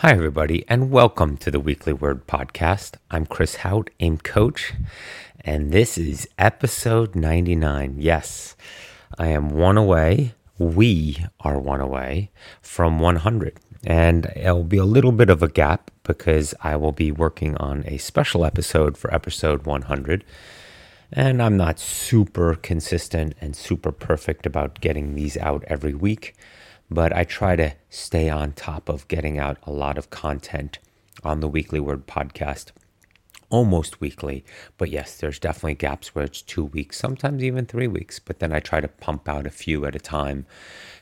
Hi, everybody, and welcome to the Weekly Word Podcast. I'm Chris Hauth, AIM Coach, and this is episode 99. Yes, I am one away. We are one away from 100. And it'll be a little bit of a gap because I will be working on a special episode for episode 100. And I'm not super consistent and super perfect about getting these out every week but I try to stay on top of getting out a lot of content on the Weekly Word podcast almost weekly. But yes, there's definitely gaps where it's two weeks, sometimes even three weeks. But then I try to pump out a few at a time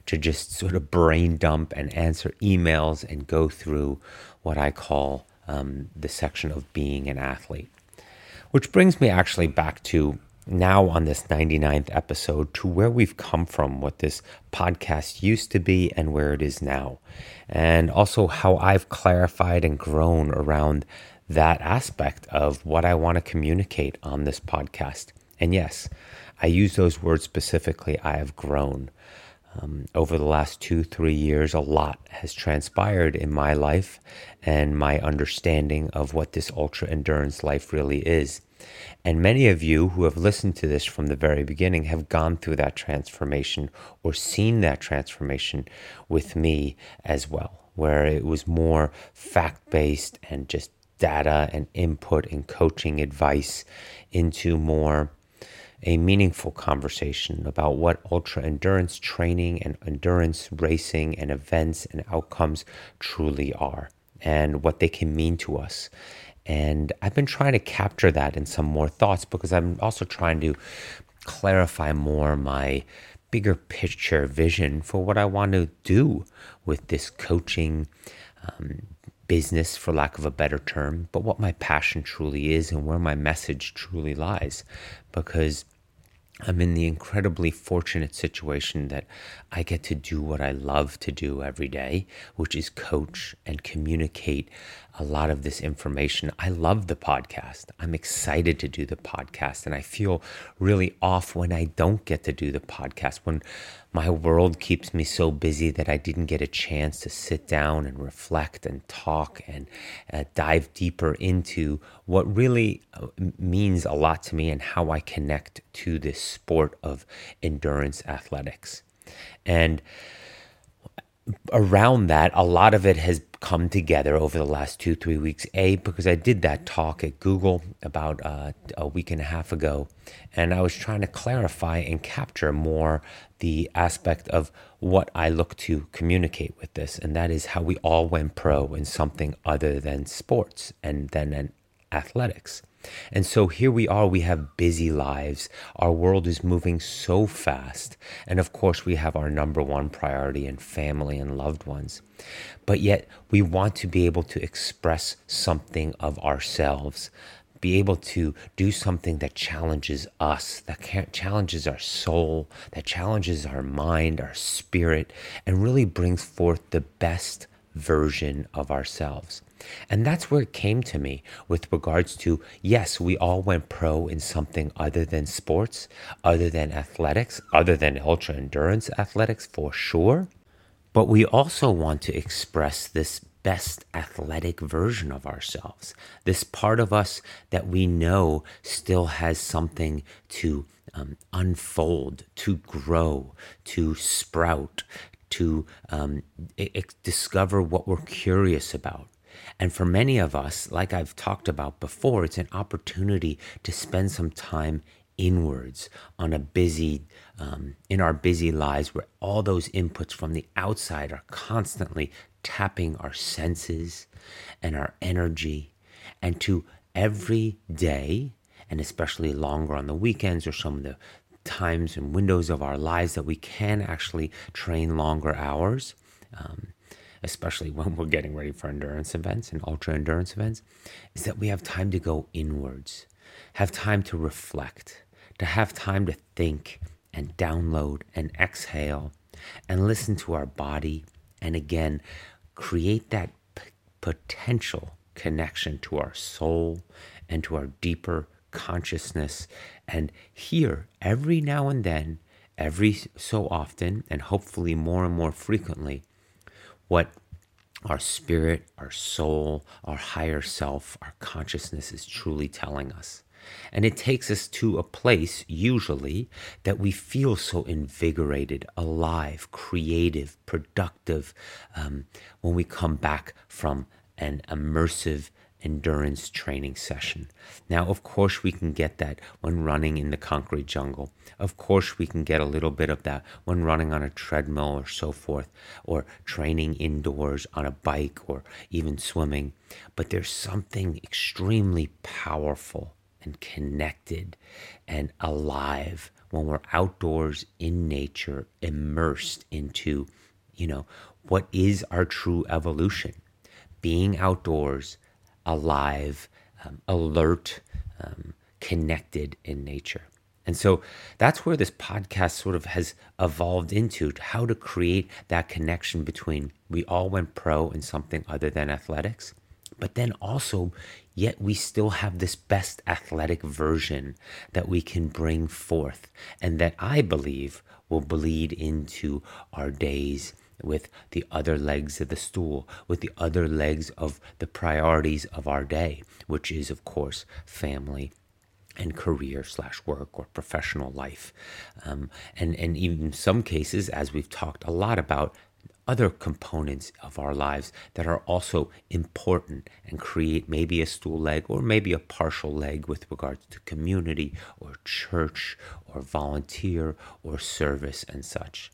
to just sort of brain dump and answer emails and go through what I call um, the section of being an athlete. Which brings me actually back to now on this 99th episode to where we've come from, what this podcast used to be and where it is now. And also how I've clarified and grown around that aspect of what I want to communicate on this podcast. And yes, I use those words specifically. I have grown. Um, over the last two, three years, a lot has transpired in my life and my understanding of what this ultra endurance life really is. And many of you who have listened to this from the very beginning have gone through that transformation or seen that transformation with me as well, where it was more fact based and just data and input and coaching advice into more a meaningful conversation about what ultra endurance training and endurance racing and events and outcomes truly are and what they can mean to us and I've been trying to capture that in some more thoughts because I'm also trying to clarify more my bigger picture vision for what I want to do with this coaching um, business, for lack of a better term, but what my passion truly is and where my message truly lies. Because I'm in the incredibly fortunate situation that I get to do what I love to do every day, which is coach and communicate a lot of this information. I love the podcast. I'm excited to do the podcast, and I feel really off when I don't get to do the podcast, when my world keeps me so busy that I didn't get a chance to sit down and reflect and talk and uh, dive deeper into what really uh, means a lot to me and how I connect to this sport of endurance athletics. And around that, a lot of it has come together over the last two, three weeks. A, because I did that talk at Google about uh, a week and a half ago, and I was trying to clarify and capture more the aspect of what I look to communicate with this, and that is how we all went pro in something other than sports and then in athletics. And so here we are, we have busy lives. Our world is moving so fast. And of course, we have our number one priority in family and loved ones. But yet, we want to be able to express something of ourselves, be able to do something that challenges us, that challenges our soul, that challenges our mind, our spirit, and really brings forth the best version of ourselves. And that's where it came to me with regards to yes, we all went pro in something other than sports, other than athletics, other than ultra endurance athletics for sure. But we also want to express this best athletic version of ourselves, this part of us that we know still has something to um, unfold, to grow, to sprout, to um, discover what we're curious about. And for many of us, like I've talked about before, it's an opportunity to spend some time inwards on a busy um, in our busy lives where all those inputs from the outside are constantly tapping our senses and our energy. And to every day and especially longer on the weekends or some of the times and windows of our lives that we can actually train longer hours um, especially when we're getting ready for endurance events and ultra endurance events, is that we have time to go inwards, have time to reflect, to have time to think and download and exhale and listen to our body. And again, create that p- potential connection to our soul and to our deeper consciousness. And here, every now and then, every so often, and hopefully more and more frequently, what our spirit, our soul, our higher self, our consciousness is truly telling us. And it takes us to a place, usually, that we feel so invigorated, alive, creative, productive um, when we come back from an immersive endurance training session. Now, of course, we can get that when running in the concrete jungle. Of course, we can get a little bit of that when running on a treadmill or so forth, or training indoors on a bike or even swimming. But there's something extremely powerful and connected and alive when we're outdoors in nature, immersed into, you know, what is our true evolution. Being outdoors alive, um, alert, um, connected in nature. And so that's where this podcast sort of has evolved into how to create that connection between we all went pro in something other than athletics, but then also, yet we still have this best athletic version that we can bring forth and that I believe will bleed into our days with the other legs of the stool, with the other legs of the priorities of our day, which is, of course, family and career slash work or professional life. Um, and, and even in some cases, as we've talked a lot about, other components of our lives that are also important and create maybe a stool leg or maybe a partial leg with regards to community or church or volunteer or service and such.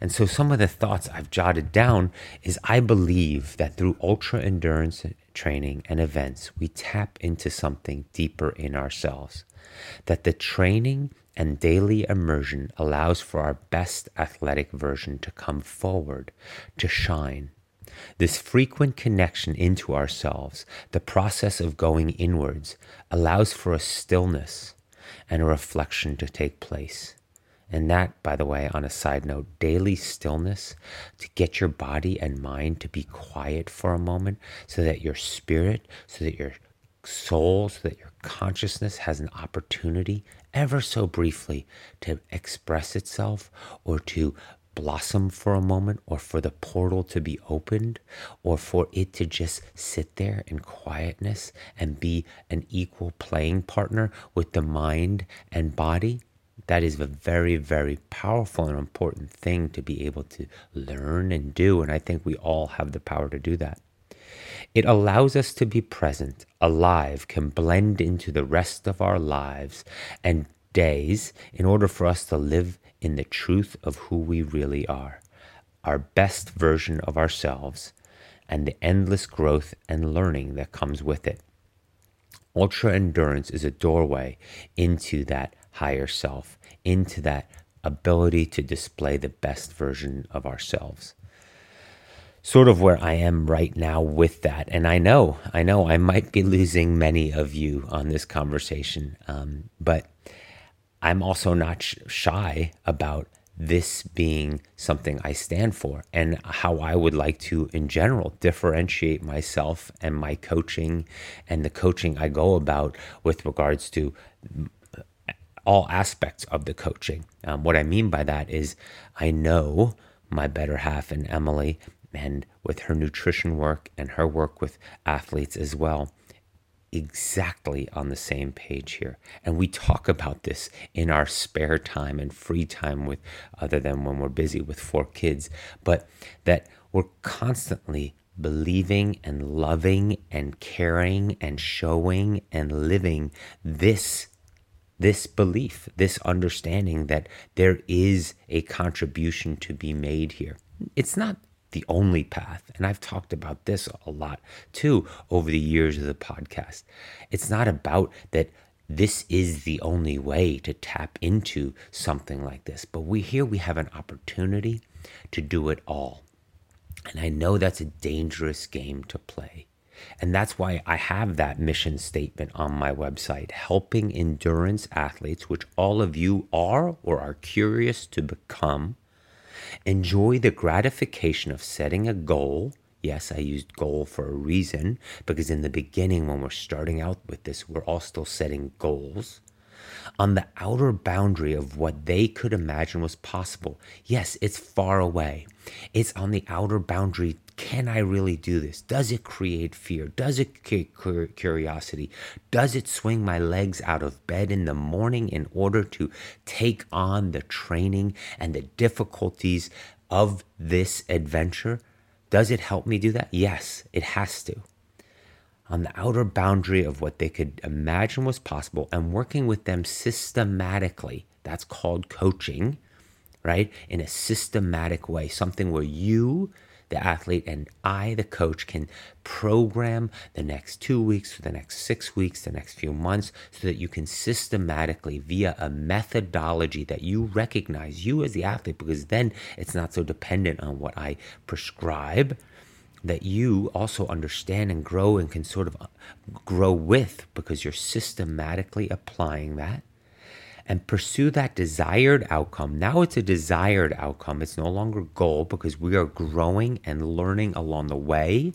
And so some of the thoughts I've jotted down is I believe that through ultra endurance training and events, we tap into something deeper in ourselves. That the training and daily immersion allows for our best athletic version to come forward, to shine. This frequent connection into ourselves, the process of going inwards, allows for a stillness and a reflection to take place. And that, by the way, on a side note, daily stillness to get your body and mind to be quiet for a moment so that your spirit, so that your soul, so that your consciousness has an opportunity, ever so briefly, to express itself or to blossom for a moment or for the portal to be opened or for it to just sit there in quietness and be an equal playing partner with the mind and body that is a very, very powerful and important thing to be able to learn and do. And I think we all have the power to do that. It allows us to be present, alive, can blend into the rest of our lives and days in order for us to live in the truth of who we really are, our best version of ourselves, and the endless growth and learning that comes with it. Ultra endurance is a doorway into that higher self, into that ability to display the best version of ourselves. Sort of where I am right now with that. And I know, I know I might be losing many of you on this conversation, um, but I'm also not sh- shy about this being something I stand for and how I would like to, in general, differentiate myself and my coaching and the coaching I go about with regards to all aspects of the coaching. Um, what I mean by that is I know my better half and Emily, and with her nutrition work and her work with athletes as well, exactly on the same page here. And we talk about this in our spare time and free time with other than when we're busy with four kids, but that we're constantly believing and loving and caring and showing and living this this belief, this understanding that there is a contribution to be made here. It's not the only path. And I've talked about this a lot too over the years of the podcast. It's not about that this is the only way to tap into something like this, but we here we have an opportunity to do it all. And I know that's a dangerous game to play. And that's why I have that mission statement on my website helping endurance athletes, which all of you are or are curious to become, enjoy the gratification of setting a goal. Yes, I used goal for a reason because in the beginning, when we're starting out with this, we're all still setting goals on the outer boundary of what they could imagine was possible. Yes, it's far away. It's on the outer boundary Can I really do this? Does it create fear? Does it create curiosity? Does it swing my legs out of bed in the morning in order to take on the training and the difficulties of this adventure? Does it help me do that? Yes, it has to. On the outer boundary of what they could imagine was possible and working with them systematically. That's called coaching, right? In a systematic way, something where you the athlete, and I, the coach, can program the next two weeks, the next six weeks, the next few months, so that you can systematically, via a methodology that you recognize, you as the athlete, because then it's not so dependent on what I prescribe that you also understand and grow and can sort of uh, grow with because you're systematically applying that and pursue that desired outcome. Now it's a desired outcome. It's no longer goal because we are growing and learning along the way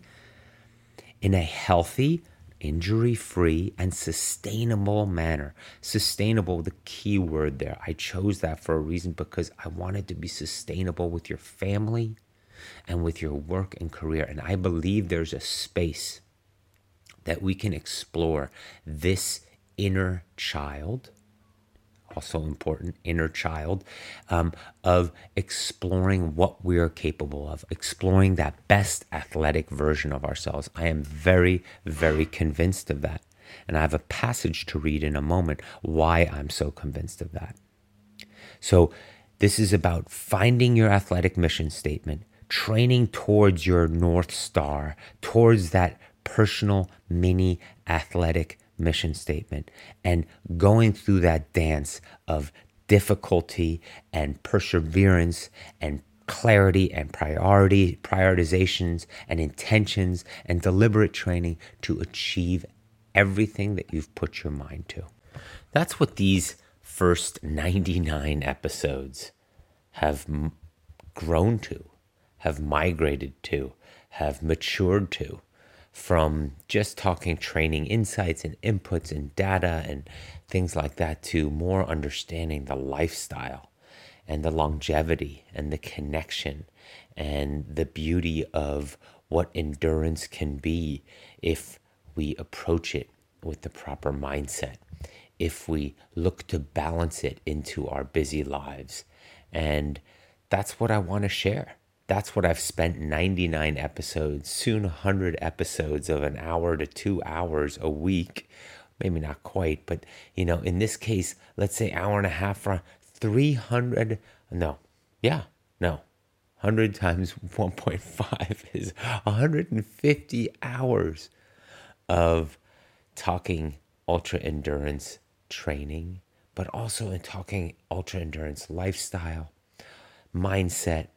in a healthy, injury free, and sustainable manner. Sustainable, the key word there. I chose that for a reason because I wanted to be sustainable with your family and with your work and career. And I believe there's a space that we can explore this inner child also important inner child um, of exploring what we are capable of, exploring that best athletic version of ourselves. I am very, very convinced of that. And I have a passage to read in a moment why I'm so convinced of that. So, this is about finding your athletic mission statement, training towards your North Star, towards that personal mini athletic mission statement and going through that dance of difficulty and perseverance and clarity and priority prioritizations and intentions and deliberate training to achieve everything that you've put your mind to. That's what these first 99 episodes have grown to, have migrated to, have matured to from just talking training insights and inputs and data and things like that to more understanding the lifestyle and the longevity and the connection and the beauty of what endurance can be if we approach it with the proper mindset, if we look to balance it into our busy lives. And that's what I want to share that's what I've spent 99 episodes, soon 100 episodes of an hour to two hours a week. Maybe not quite, but you know, in this case, let's say hour and a half for 300. No, yeah, no. 100 times 1.5 is 150 hours of talking ultra endurance training, but also in talking ultra endurance lifestyle, mindset,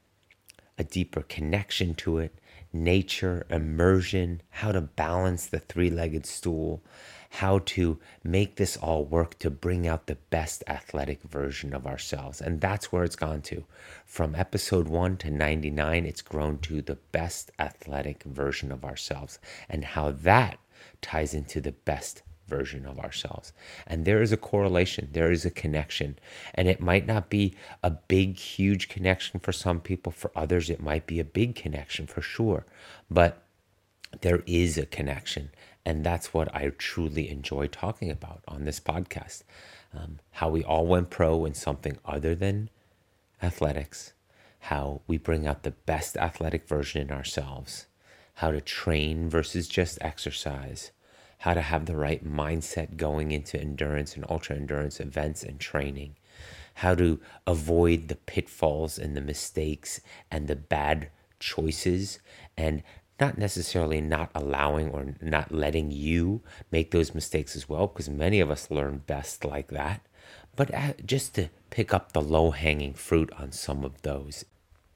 a deeper connection to it, nature, immersion, how to balance the three legged stool, how to make this all work to bring out the best athletic version of ourselves. And that's where it's gone to. From episode one to 99, it's grown to the best athletic version of ourselves and how that ties into the best version of ourselves. And there is a correlation, there is a connection. And it might not be a big, huge connection for some people, for others, it might be a big connection for sure. But there is a connection. And that's what I truly enjoy talking about on this podcast. Um, how we all went pro in something other than athletics, how we bring out the best athletic version in ourselves, how to train versus just exercise how to have the right mindset going into endurance and ultra endurance events and training, how to avoid the pitfalls and the mistakes and the bad choices, and not necessarily not allowing or not letting you make those mistakes as well, because many of us learn best like that, but uh, just to pick up the low hanging fruit on some of those.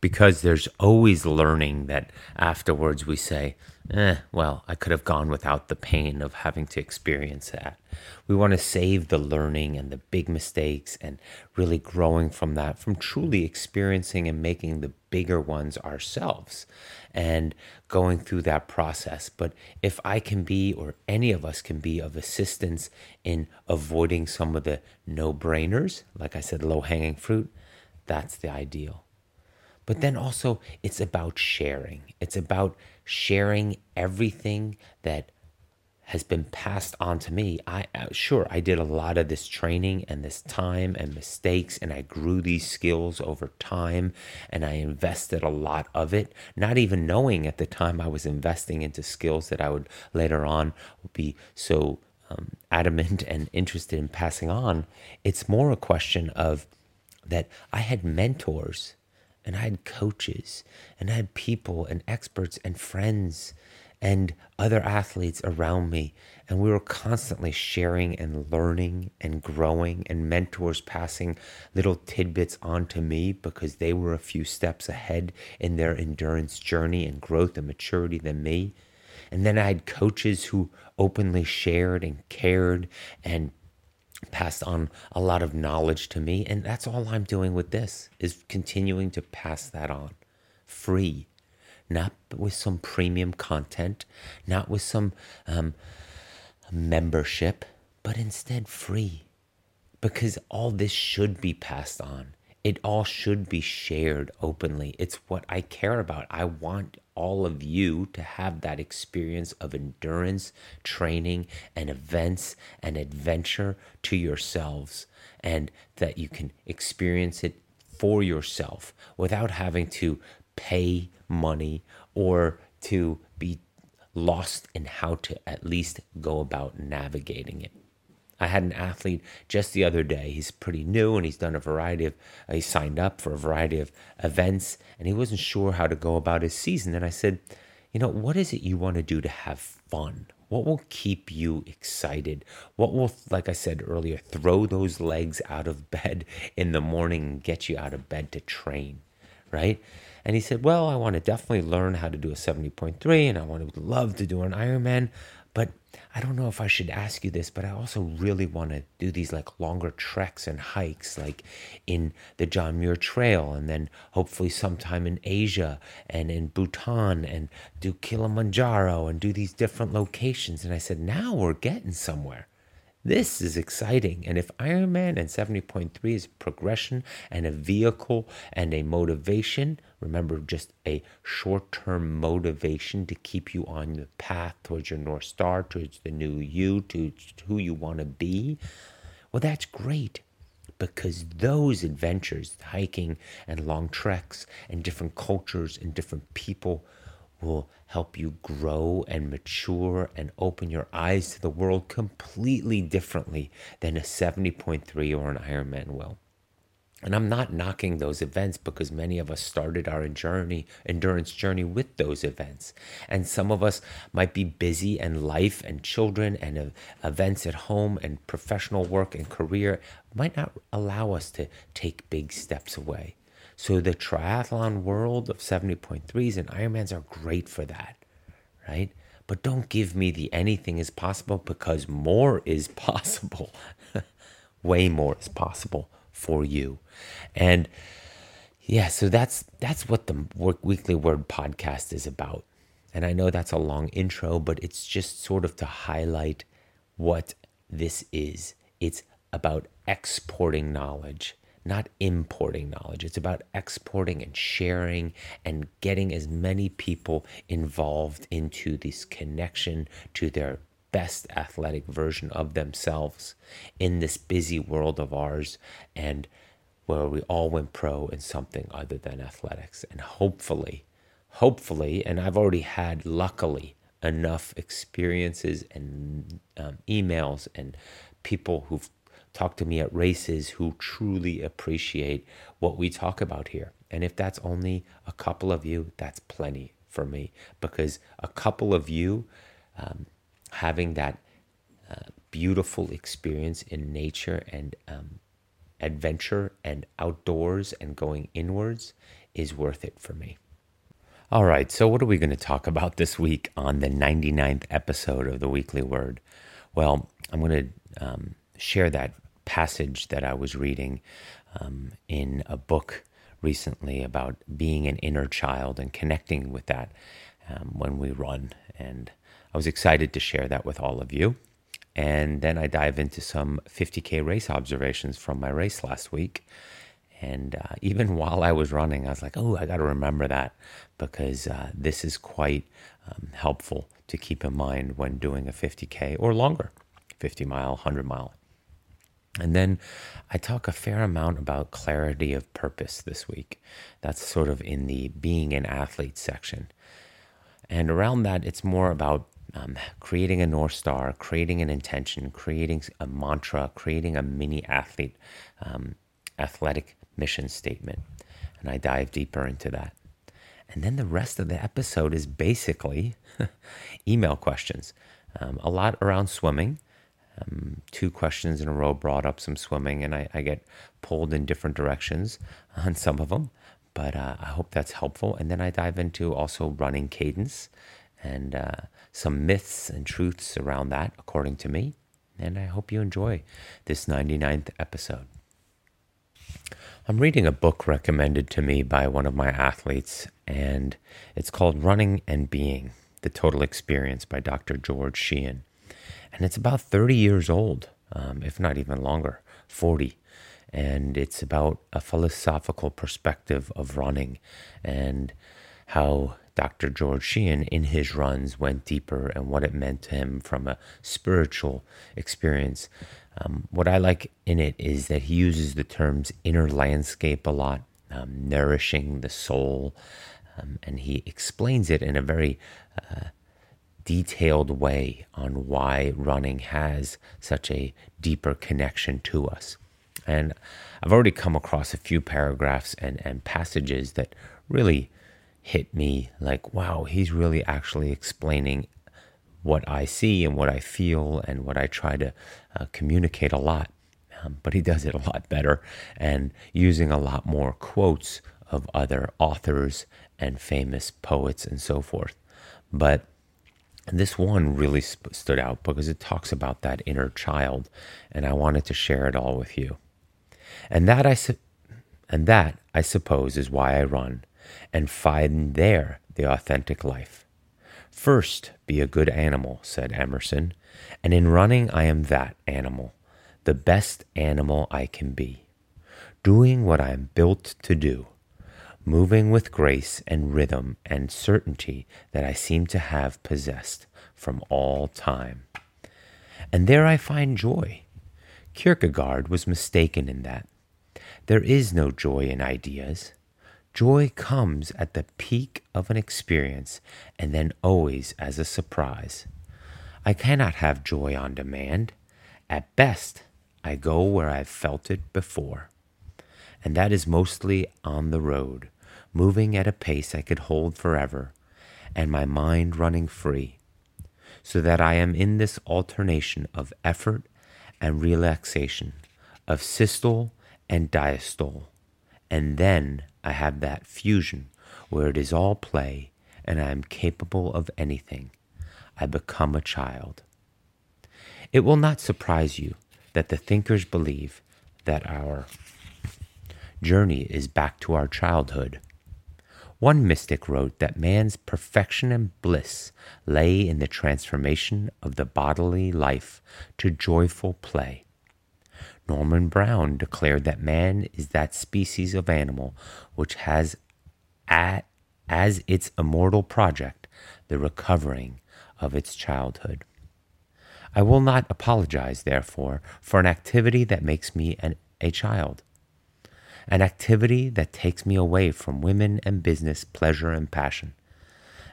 Because there's always learning that afterwards we say, eh, well, I could have gone without the pain of having to experience that. We want to save the learning and the big mistakes and really growing from that, from truly experiencing and making the bigger ones ourselves and going through that process. But if I can be, or any of us can be, of assistance in avoiding some of the no brainers, like I said, low hanging fruit, that's the ideal. But then also, it's about sharing. It's about sharing everything that has been passed on to me. I uh, sure I did a lot of this training and this time and mistakes and I grew these skills over time and I invested a lot of it, not even knowing at the time I was investing into skills that I would later on be so um, adamant and interested in passing on. It's more a question of that I had mentors and I had coaches and I had people and experts and friends and other athletes around me. And we were constantly sharing and learning and growing, and mentors passing little tidbits on to me because they were a few steps ahead in their endurance journey and growth and maturity than me. And then I had coaches who openly shared and cared and passed on a lot of knowledge to me and that's all I'm doing with this is continuing to pass that on free not with some premium content, not with some um, membership, but instead free. Because all this should be passed on. It all should be shared openly. It's what I care about. I want all of you to have that experience of endurance, training, and events and adventure to yourselves, and that you can experience it for yourself without having to pay money or to be lost in how to at least go about navigating it. I had an athlete just the other day. He's pretty new and he's done a variety of, uh, he signed up for a variety of events and he wasn't sure how to go about his season. And I said, you know, what is it you want to do to have fun? What will keep you excited? What will, like I said earlier, throw those legs out of bed in the morning and get you out of bed to train, right? And he said, Well, I want to definitely learn how to do a 70.3 and I want to love to do an Ironman. I don't know if I should ask you this, but I also really want to do these like longer treks and hikes, like in the John Muir Trail, and then hopefully sometime in Asia and in Bhutan, and do Kilimanjaro and do these different locations. And I said, now we're getting somewhere. This is exciting. And if Ironman and 70.3 is progression and a vehicle and a motivation, remember just a short term motivation to keep you on the path towards your North Star, towards the new you, to, who you want to be, well, that's great because those adventures, hiking and long treks and different cultures and different people, will help you grow and mature and open your eyes to the world completely differently than a 70.3 or an Ironman will. And I'm not knocking those events because many of us started our journey, endurance journey with those events. And some of us might be busy and life and children and uh, events at home and professional work and career might not allow us to take big steps away. So the triathlon world of 70.3s and Ironmans are great for that, right? But don't give me the anything is possible because more is possible. Way more is possible for you. And yeah, so that's that's what the weekly word podcast is about. And I know that's a long intro, but it's just sort of to highlight what this is. It's about exporting knowledge not importing knowledge. It's about exporting and sharing and getting as many people involved into this connection to their best athletic version of themselves in this busy world of ours and where we all went pro in something other than athletics. And hopefully, hopefully, and I've already had luckily enough experiences and um, emails and people who've talk to me at races who truly appreciate what we talk about here. And if that's only a couple of you, that's plenty for me because a couple of you um, having that uh, beautiful experience in nature and um, adventure and outdoors and going inwards is worth it for me. All right, so what are we going to talk about this week on the 99th episode of the Weekly Word? Well, I'm going to um, share that passage that I was reading um, in a book recently about being an inner child and connecting with that um, when we run. And I was excited to share that with all of you. And then I dive into some 50K race observations from my race last week. And uh, even while I was running, I was like, oh, I got to remember that because uh, this is quite um, helpful to keep in mind when doing a 50K or longer 50 mile, 100 mile. And then I talk a fair amount about clarity of purpose this week. That's sort of in the being an athlete section. And around that, it's more about um, creating a North Star, creating an intention, creating a mantra, creating a mini athlete, um, athletic mission statement. And I dive deeper into that. And then the rest of the episode is basically email questions, um, a lot around swimming. Um, two questions in a row brought up some swimming, and I, I get pulled in different directions on some of them. But uh, I hope that's helpful. And then I dive into also running cadence and uh, some myths and truths around that, according to me. And I hope you enjoy this 99th episode. I'm reading a book recommended to me by one of my athletes, and it's called Running and Being The Total Experience by Dr. George Sheehan. And it's about 30 years old, um, if not even longer, 40. And it's about a philosophical perspective of running and how Dr. George Sheehan, in his runs, went deeper and what it meant to him from a spiritual experience. Um, what I like in it is that he uses the terms inner landscape a lot, um, nourishing the soul, um, and he explains it in a very uh, detailed way on why running has such a deeper connection to us. And I've already come across a few paragraphs and, and passages that really hit me like, wow, he's really actually explaining what I see and what I feel and what I try to uh, communicate a lot. Um, but he does it a lot better and using a lot more quotes of other authors and famous poets and so forth. But this one really sp- stood out because it talks about that inner child, and I wanted to share it all with you. And that I su- and that I suppose is why I run and find there the authentic life. First, be a good animal, said Emerson, and in running I am that animal, the best animal I can be, doing what I am built to do, moving with grace and rhythm and certainty that I seem to have possessed from all time. And there I find joy. Kierkegaard was mistaken in that. There is no joy in ideas. Joy comes at the peak of an experience and then always as a surprise. I cannot have joy on demand. At best, I go where I've felt it before. And that is mostly on the road, moving at a pace I could hold forever, and my mind running free, so that I am in this alternation of effort and relaxation, of systole and diastole, and then I have that fusion where it is all play and I am capable of anything. I become a child. It will not surprise you that the thinkers believe that our journey is back to our childhood. One mystic wrote that man's perfection and bliss lay in the transformation of the bodily life to joyful play. Norman Brown declared that man is that species of animal which has at, as its immortal project the recovering of its childhood. I will not apologize, therefore, for an activity that makes me an, a child, an activity that takes me away from women and business, pleasure and passion,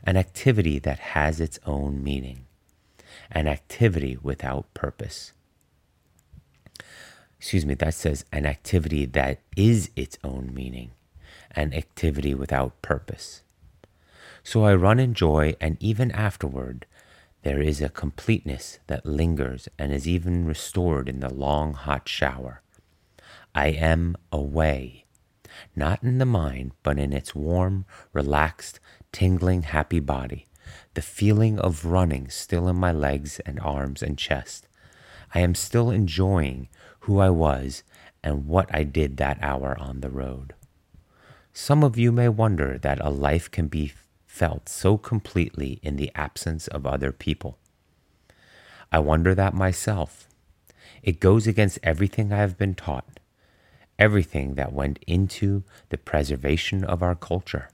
an activity that has its own meaning, an activity without purpose excuse me, that says an activity that is its own meaning, an activity without purpose. So I run in joy, and even afterward, there is a completeness that lingers and is even restored in the long hot shower. I am away, not in the mind, but in its warm, relaxed, tingling, happy body, the feeling of running still in my legs and arms and chest. I am still enjoying who I was and what I did that hour on the road. Some of you may wonder that a life can be felt so completely in the absence of other people. I wonder that myself. It goes against everything I have been taught. Everything that went into the preservation of our culture.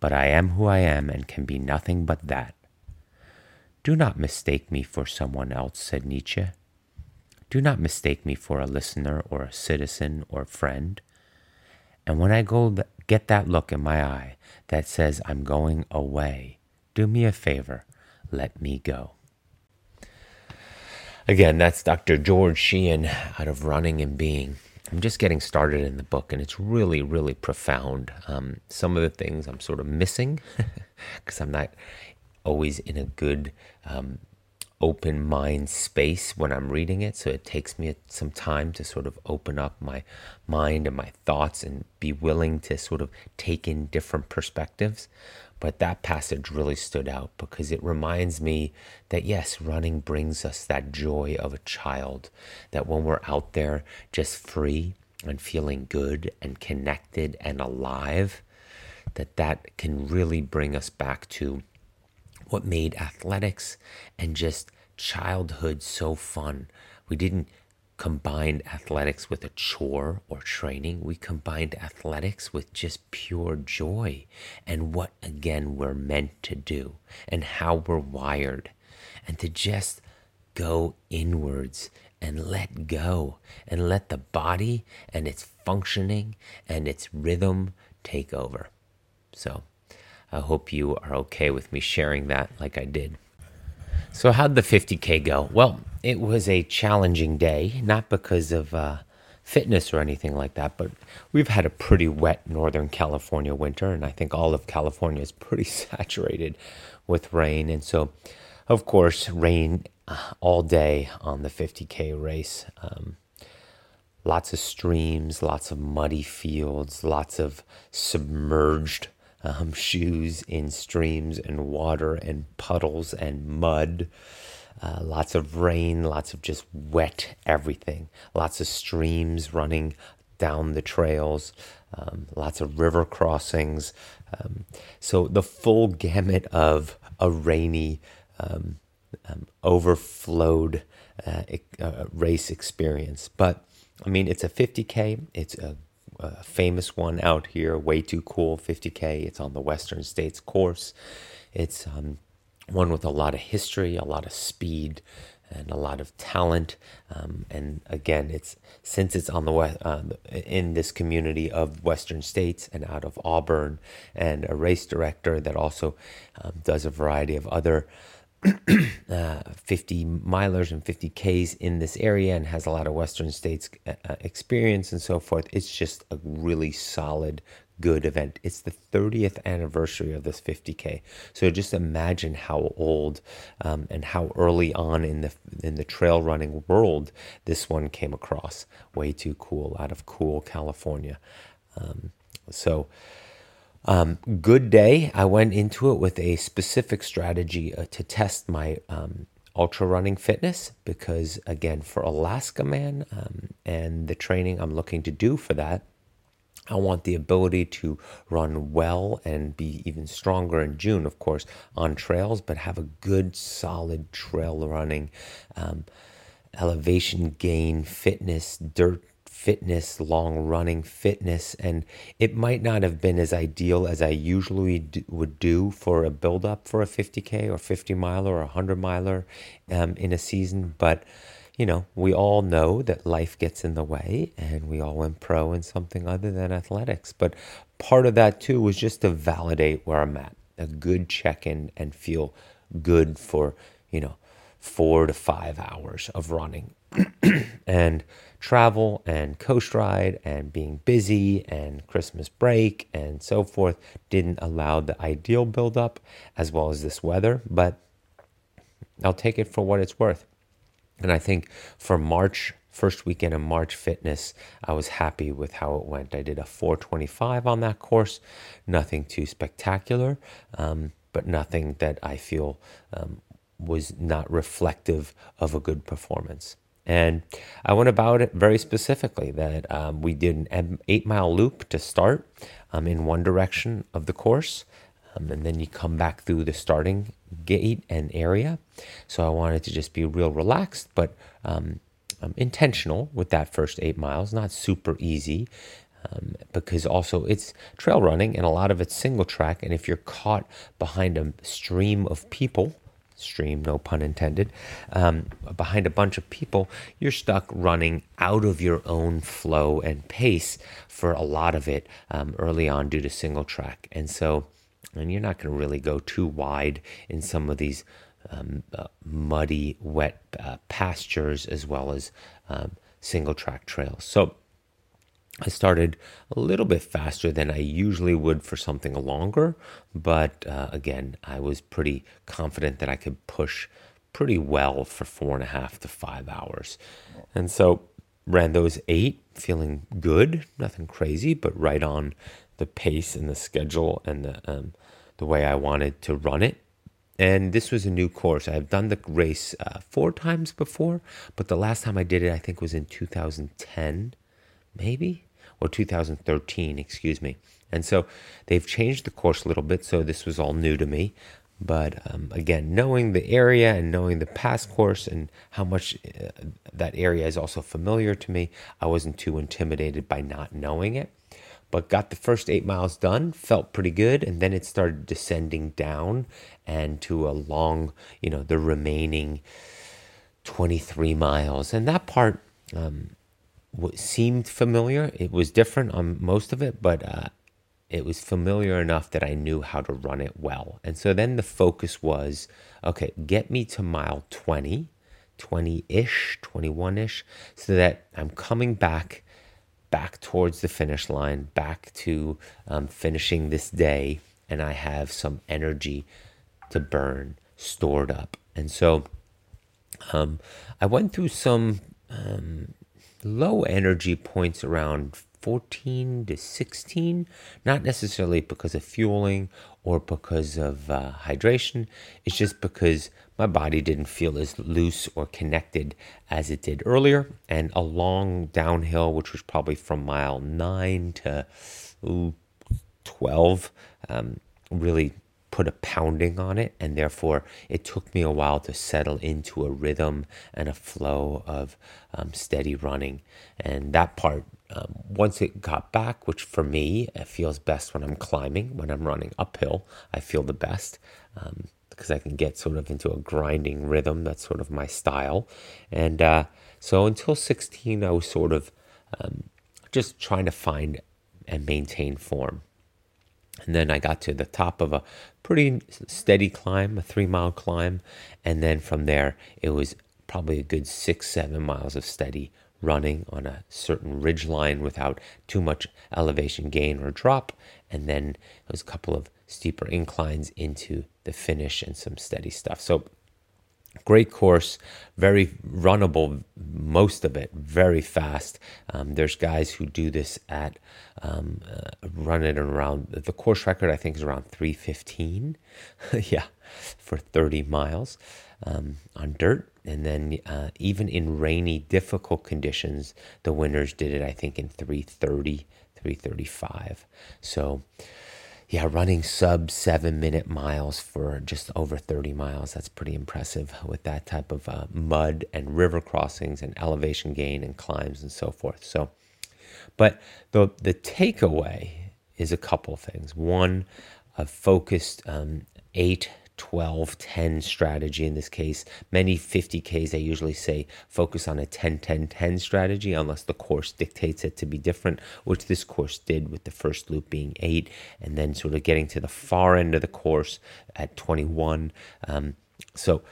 But I am who I am and can be nothing but that. Do not mistake me for someone else, said Nietzsche. Do not mistake me for a listener or a citizen or friend. And when I go th- get that look in my eye that says I'm going away, do me a favor, let me go. Again, that's Dr. George Sheehan out of Running and Being. I'm just getting started in the book, and it's really, really profound. Um, some of the things I'm sort of missing because I'm not always in a good um, open mind space when I'm reading it. So it takes me some time to sort of open up my mind and my thoughts and be willing to sort of take in different perspectives. But that passage really stood out because it reminds me that yes, running brings us that joy of a child, that when we're out there just free and feeling good and connected and alive, that that can really bring us back to what made athletics and just childhood so fun. We didn't combine athletics with a chore or training. We combined athletics with just pure joy and what, again, we're meant to do and how we're wired. And to just go inwards and let go and let the body and its functioning and its rhythm take over. So, I hope you are okay with me sharing that like I did. So, how'd the 50K go? Well, it was a challenging day, not because of uh, fitness or anything like that, but we've had a pretty wet Northern California winter, and I think all of California is pretty saturated with rain. And so, of course, rain uh, all day on the 50K race. Um, lots of streams, lots of muddy fields, lots of submerged um, shoes in streams and water and puddles and mud. Uh, lots of rain, lots of just wet everything, lots of streams running down the trails, um, lots of river crossings. Um, so the full gamut of a rainy, um, um overflowed uh, uh, race experience. But I mean, it's a 50K, it's a a famous one out here, way too cool, 50K. It's on the Western States course. It's um, one with a lot of history, a lot of speed, and a lot of talent. Um, and again, it's since it's on the west, uh, in this community of Western states and out of Auburn, and a race director that also um, does a variety of other uh, 50 milers and 50 Ks in this area and has a lot of Western states uh, uh, experience and so forth. It's just a really solid, good event. It's the 30th anniversary of this 50K. So just imagine how old um, and how early on in the in the trail running world this one came across. Way too cool out of cool California. Um, so. Um, good day. I went into it with a specific strategy uh, to test my um, ultra running fitness because, again, for Alaskaman um, and the training I'm looking to do for that, I want the ability to run well and be even stronger in June, of course, on trails, but have a good, solid trail running, um, elevation gain, fitness, dirt fitness, long running fitness, and it might not have been as ideal as I usually do, would do for a build up for a 50K or 50 miler or 100 miler um, in a season. But, you know, we all know that life gets in the way and we all went pro in something other than athletics. But part of that too was just to validate where I'm at, a good check in and feel good for, you know, four to five hours of running. and travel and coast ride and being busy and Christmas break and so forth didn't allow the ideal buildup as well as this weather, but I'll take it for what it's worth. And I think for March, first weekend of March fitness, I was happy with how it went. I did a 425 on that course, nothing too spectacular, um, but nothing that I feel um, was not reflective of a good performance. And I went about it very specifically that um, we did an eight mile loop to start um, in one direction of the course. Um, and then you come back through the starting gate and area. So I wanted to just be real relaxed, but um, um, intentional with that first eight miles, not super easy. Um, because also it's trail running and a lot of it's single track. And if you're caught behind a stream of people, stream, no pun intended, um, behind a bunch of people, you're stuck running out of your own flow and pace for a lot of it um, early on due to single track. And so, and you're not going to really go too wide in some of these um, uh, muddy, wet uh, pastures as well as um, single track trails. So I started a little bit faster than I usually would for something longer, but uh, again, I was pretty confident that I could push pretty well for four and a half to five hours. And so ran those eight, feeling good, nothing crazy, but right on the pace and the schedule and the um, the way I wanted to run it. And this was a new course. I've done the race uh, four times before, but the last time I did it, I think, was in 2010, maybe, or 2013, excuse me. And so they've changed the course a little bit, so this was all new to me. But um, again, knowing the area and knowing the past course and how much uh, that area is also familiar to me, I wasn't too intimidated by not knowing it but got the first eight miles done, felt pretty good, and then it started descending down and to a long, you know, the remaining 23 miles. And that part um, seemed familiar. It was different on most of it, but uh, it was familiar enough that I knew how to run it well. And so then the focus was okay, get me to mile 20, 20 ish, 21 ish, so that I'm coming back back towards the finish line, back to um, finishing this day, and I have some energy to burn stored up. And so um, I went through some um, low energy points around 14 to 16, not necessarily because of fueling or because of uh, hydration. It's just because my body didn't feel as loose or connected as it did earlier. And a long downhill, which was probably from mile 9 to ooh, 12, um, really put a pounding on it. And therefore, it took me a while to settle into a rhythm and a flow of um, steady running. And that part um, once it got back, which for me it feels best when I'm climbing, when I'm running uphill, I feel the best um, because I can get sort of into a grinding rhythm. That's sort of my style. And uh, so until 16, I was sort of um, just trying to find and maintain form. And then I got to the top of a pretty steady climb, a three mile climb. And then from there, it was probably a good six, seven miles of steady running on a certain ridge line without too much elevation gain or drop. And then a couple of steeper inclines into the finish and some steady stuff. So great course, very runnable, most of it very fast. Um, there's guys who do this at um, uh, run it around the course record. I think is around 315. yeah, for 30 miles um, on dirt. And then uh, even in rainy, difficult conditions, the winners did it, I think, in 330, 335. So, yeah, running sub seven minute miles for just over 30 miles. That's pretty impressive with that type of uh, mud and river crossings and elevation gain and climbs and so forth. So, but the, the takeaway is a couple things. One, a focused um, eight 12 10 strategy in this case. Many 50Ks, I usually say focus on a 10 10 10 strategy unless the course dictates it to be different, which this course did with the first loop being 8 and then sort of getting to the far end of the course at 21. Um, so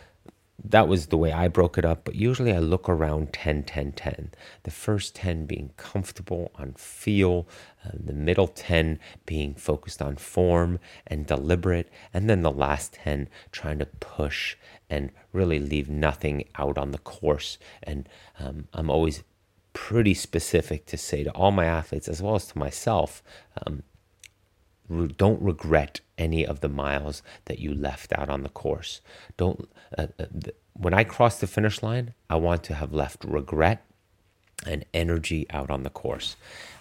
that was the way I broke it up, but usually I look around 10, 10, 10. The first 10 being comfortable on feel, the middle 10 being focused on form and deliberate, and then the last 10 trying to push and really leave nothing out on the course. And um, I'm always pretty specific to say to all my athletes, as well as to myself, um, don't regret any of the miles that you left out on the course. Don't uh, uh, when I cross the finish line, I want to have left regret and energy out on the course.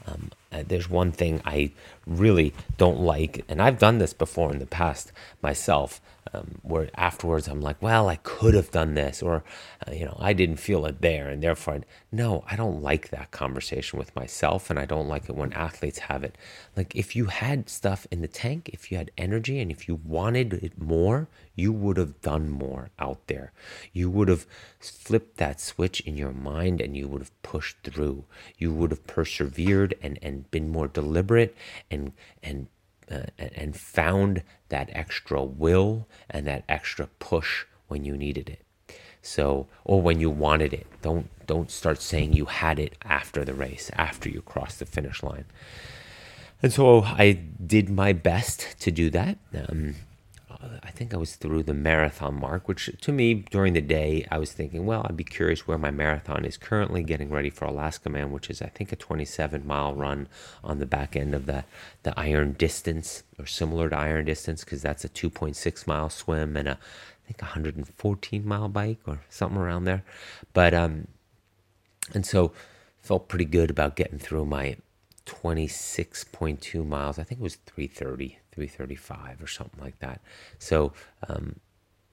Um, uh, there's one thing I really don't like, and I've done this before in the past myself, um, where afterwards I'm like, well, I could have done this, or, uh, you know, I didn't feel it there, and therefore, I'd, no, I don't like that conversation with myself, and I don't like it when athletes have it. Like, if you had stuff in the tank, if you had energy, and if you wanted it more, you would have done more out there. You would have flipped that switch in your mind and you would have pushed through. You would have persevered and, and been more deliberate and, and, uh, and found that extra will and that extra push when you needed it. So, or when you wanted it. Don't, don't start saying you had it after the race, after you crossed the finish line. And so I did my best to do that. Um, I think I was through the marathon mark, which to me during the day, I was thinking, well, I'd be curious where my marathon is currently getting ready for Alaskaman, which is, I think, a 27 mile run on the back end of the, the iron distance or similar to iron distance, because that's a 2.6 mile swim and a, I think, 114 mile bike or something around there. But, um, and so felt pretty good about getting through my 26.2 miles. I think it was 330, 335 or something like that. So um,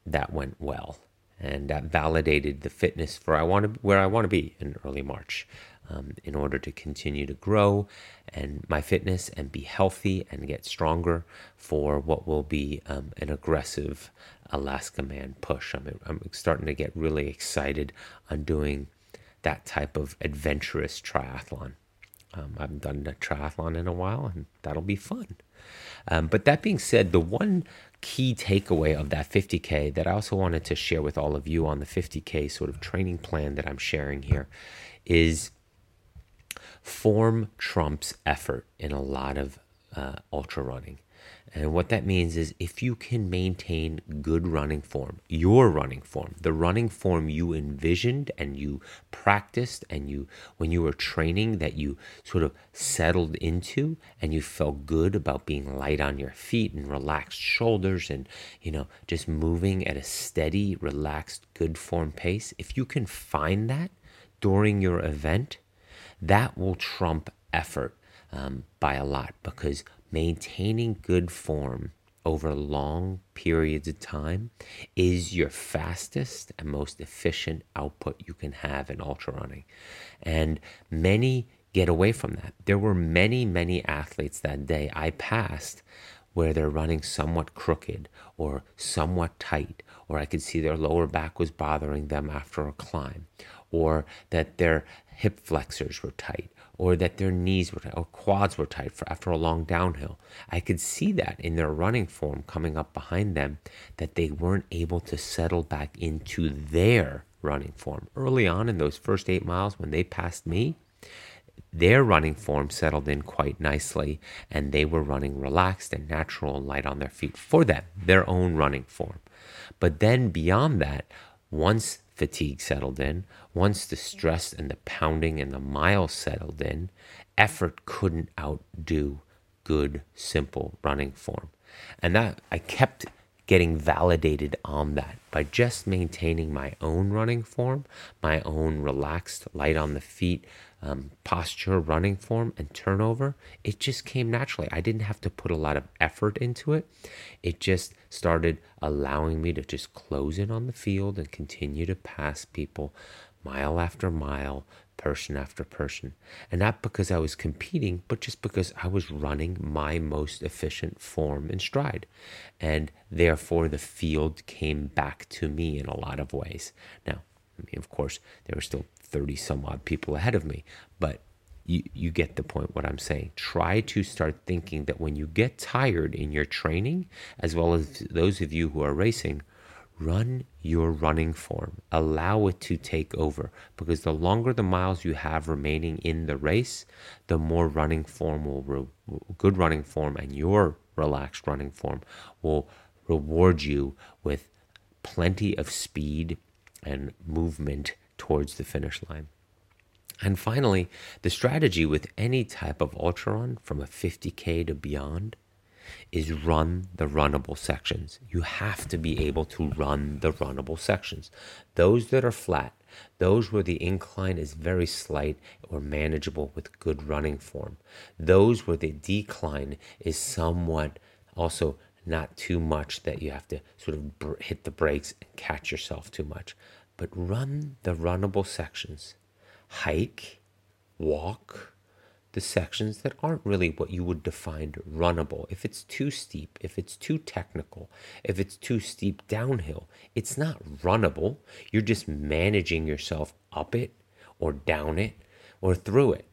that went well. And that validated the fitness for I want to, where I want to be in early March um, in order to continue to grow and my fitness and be healthy and get stronger for what will be um, an aggressive Alaskaman push. I'm, I'm starting to get really excited on doing that type of adventurous triathlon. Um, I haven't done a triathlon in a while, and that'll be fun. Um, but that being said, the one key takeaway of that 50K that I also wanted to share with all of you on the 50K sort of training plan that I'm sharing here is form trumps effort in a lot of uh, ultra running. And what that means is if you can maintain good running form, your running form, the running form you envisioned and you practiced and you, when you were training, that you sort of settled into and you felt good about being light on your feet and relaxed shoulders and, you know, just moving at a steady, relaxed, good form pace. If you can find that during your event, that will trump effort um, by a lot because maintaining good form over long periods of time is your fastest and most efficient output you can have in ultra running. And many get away from that. There were many, many athletes that day I passed where they're running somewhat crooked or somewhat tight, or I could see their lower back was bothering them after a climb, or that their hip flexors were tight, or that their knees were tight, or quads were tight for, after a long downhill. I could see that in their running form coming up behind them, that they weren't able to settle back into their running form. Early on in those first eight miles, when they passed me, their running form settled in quite nicely and they were running relaxed and natural and light on their feet for them, their own running form. But then beyond that, once fatigue settled in, once the stress and the pounding and the miles settled in, effort couldn't outdo good, simple running form. And that I kept getting validated on that by just maintaining my own running form, my own relaxed, light on the feet, um, posture, running form, and turnover, it just came naturally. I didn't have to put a lot of effort into it. It just started allowing me to just close in on the field and continue to pass people mile after mile, person after person. And not because I was competing, but just because I was running my most efficient form and stride. And therefore, the field came back to me in a lot of ways. Now, I mean, of course, there were still 30 some odd people ahead of me, but you, you get the point what I'm saying. Try to start thinking that when you get tired in your training, as well as those of you who are racing, run your running form. Allow it to take over because the longer the miles you have remaining in the race, the more running form will, re- good running form and your relaxed running form will reward you with plenty of speed and movement towards the finish line. And finally, the strategy with any type of ultra run from a 50K to beyond is run the runnable sections. You have to be able to run the runnable sections. Those that are flat, those where the incline is very slight or manageable with good running form. Those where the decline is somewhat also not too much that you have to sort of hit the brakes and catch yourself too much. But run the runnable sections. Hike, walk, the sections that aren't really what you would define runnable. If it's too steep, if it's too technical, if it's too steep downhill, it's not runnable. You're just managing yourself up it or down it or through it.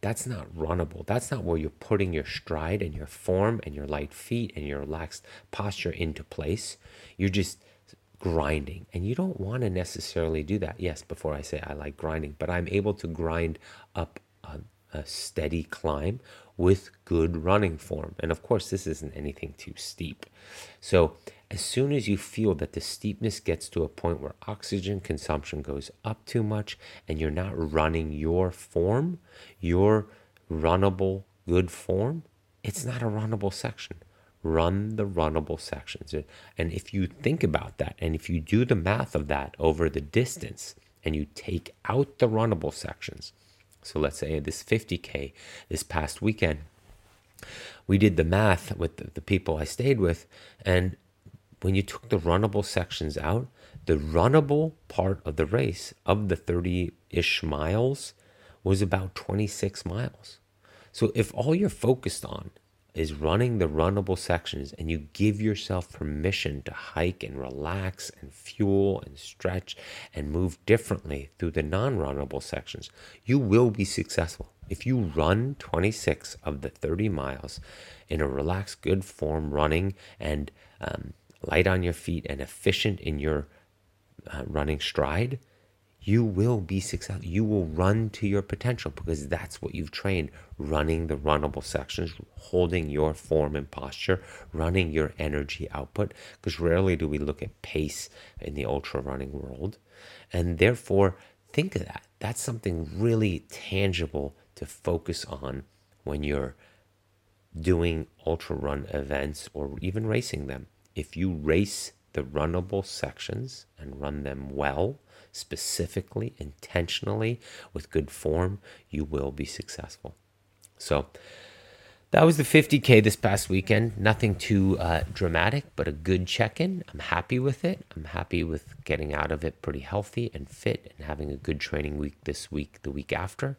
That's not runnable. That's not where you're putting your stride and your form and your light feet and your relaxed posture into place. You're just grinding. And you don't want to necessarily do that. Yes, before I say I like grinding, but I'm able to grind up a steady climb with good running form. And of course, this isn't anything too steep. So, as soon as you feel that the steepness gets to a point where oxygen consumption goes up too much and you're not running your form, your runnable good form, it's not a runnable section. Run the runnable sections. And if you think about that and if you do the math of that over the distance and you take out the runnable sections, so let's say this 50K this past weekend, we did the math with the, people I stayed with. And when you took the runnable sections out, the runnable part of the race of the 30 ish miles was about 26 miles. So if all you're focused on is running the runnable sections and you give yourself permission to hike and relax and fuel and stretch and move differently through the non runnable sections, you will be successful. If you run 26 of the 30 miles in a relaxed, good form running and um, light on your feet and efficient in your uh, running stride, you will be successful. You will run to your potential because that's what you've trained running the runnable sections, holding your form and posture, running your energy output. Because rarely do we look at pace in the ultra running world. And therefore, think of that. That's something really tangible to focus on when you're doing ultra run events or even racing them. If you race the runnable sections and run them well, specifically, intentionally, with good form, you will be successful. So that was the 50K this past weekend. Nothing too uh, dramatic, but a good check in. I'm happy with it. I'm happy with getting out of it pretty healthy and fit and having a good training week this week, the week after,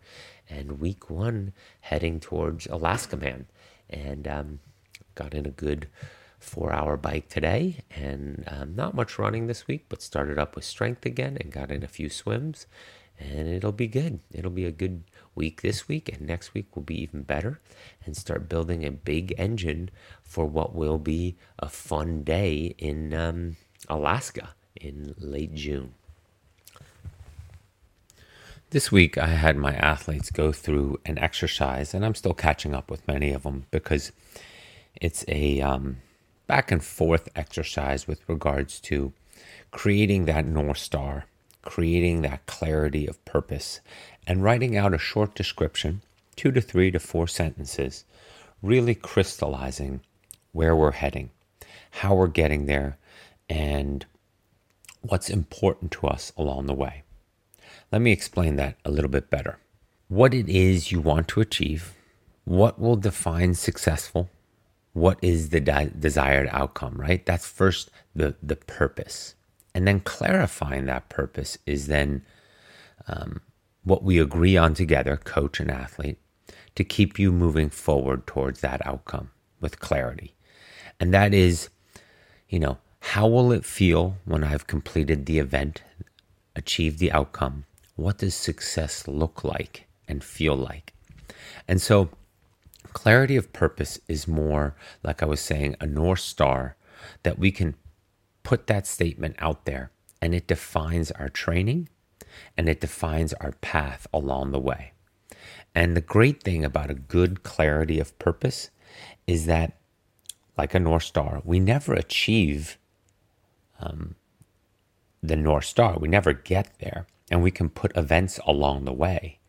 and week one heading towards Alaskaman. And um, got in a good four hour bike today and um, not much running this week, but started up with strength again and got in a few swims. And it'll be good. It'll be a good week this week, and next week will be even better. And start building a big engine for what will be a fun day in um, Alaska in late June. This week, I had my athletes go through an exercise, and I'm still catching up with many of them because it's a um, back and forth exercise with regards to creating that North Star, creating that clarity of purpose, and writing out a short description, two to three to four sentences, really crystallizing where we're heading, how we're getting there, and what's important to us along the way. Let me explain that a little bit better. What it is you want to achieve, what will define successful, what is the de- desired outcome, right? That's first the, the purpose. And then clarifying that purpose is then um, what we agree on together, coach and athlete, to keep you moving forward towards that outcome with clarity. And that is, you know, how will it feel when I've completed the event, achieved the outcome? What does success look like and feel like? And so, Clarity of purpose is more, like I was saying, a North Star that we can put that statement out there and it defines our training and it defines our path along the way. And the great thing about a good clarity of purpose is that, like a North Star, we never achieve um, the North Star. We never get there. And we can put events along the way.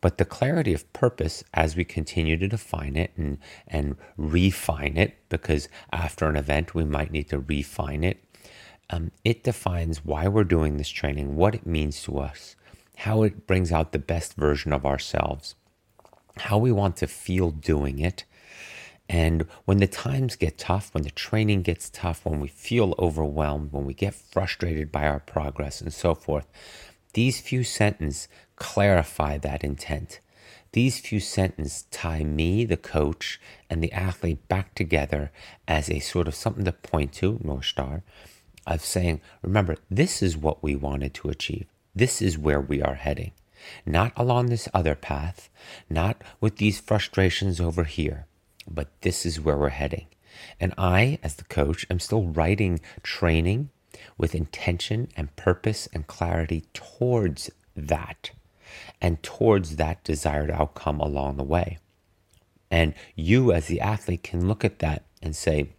But the clarity of purpose, as we continue to define it and, and refine it, because after an event we might need to refine it, um, it defines why we're doing this training, what it means to us, how it brings out the best version of ourselves, how we want to feel doing it. And when the times get tough, when the training gets tough, when we feel overwhelmed, when we get frustrated by our progress and so forth, these few sentences clarify that intent. These few sentences tie me, the coach, and the athlete back together as a sort of something to point to, North Star, of saying, remember, this is what we wanted to achieve. This is where we are heading. Not along this other path, not with these frustrations over here, but this is where we're heading. And I, as the coach, am still writing training with intention and purpose and clarity towards that and towards that desired outcome along the way. And you, as the athlete, can look at that and say,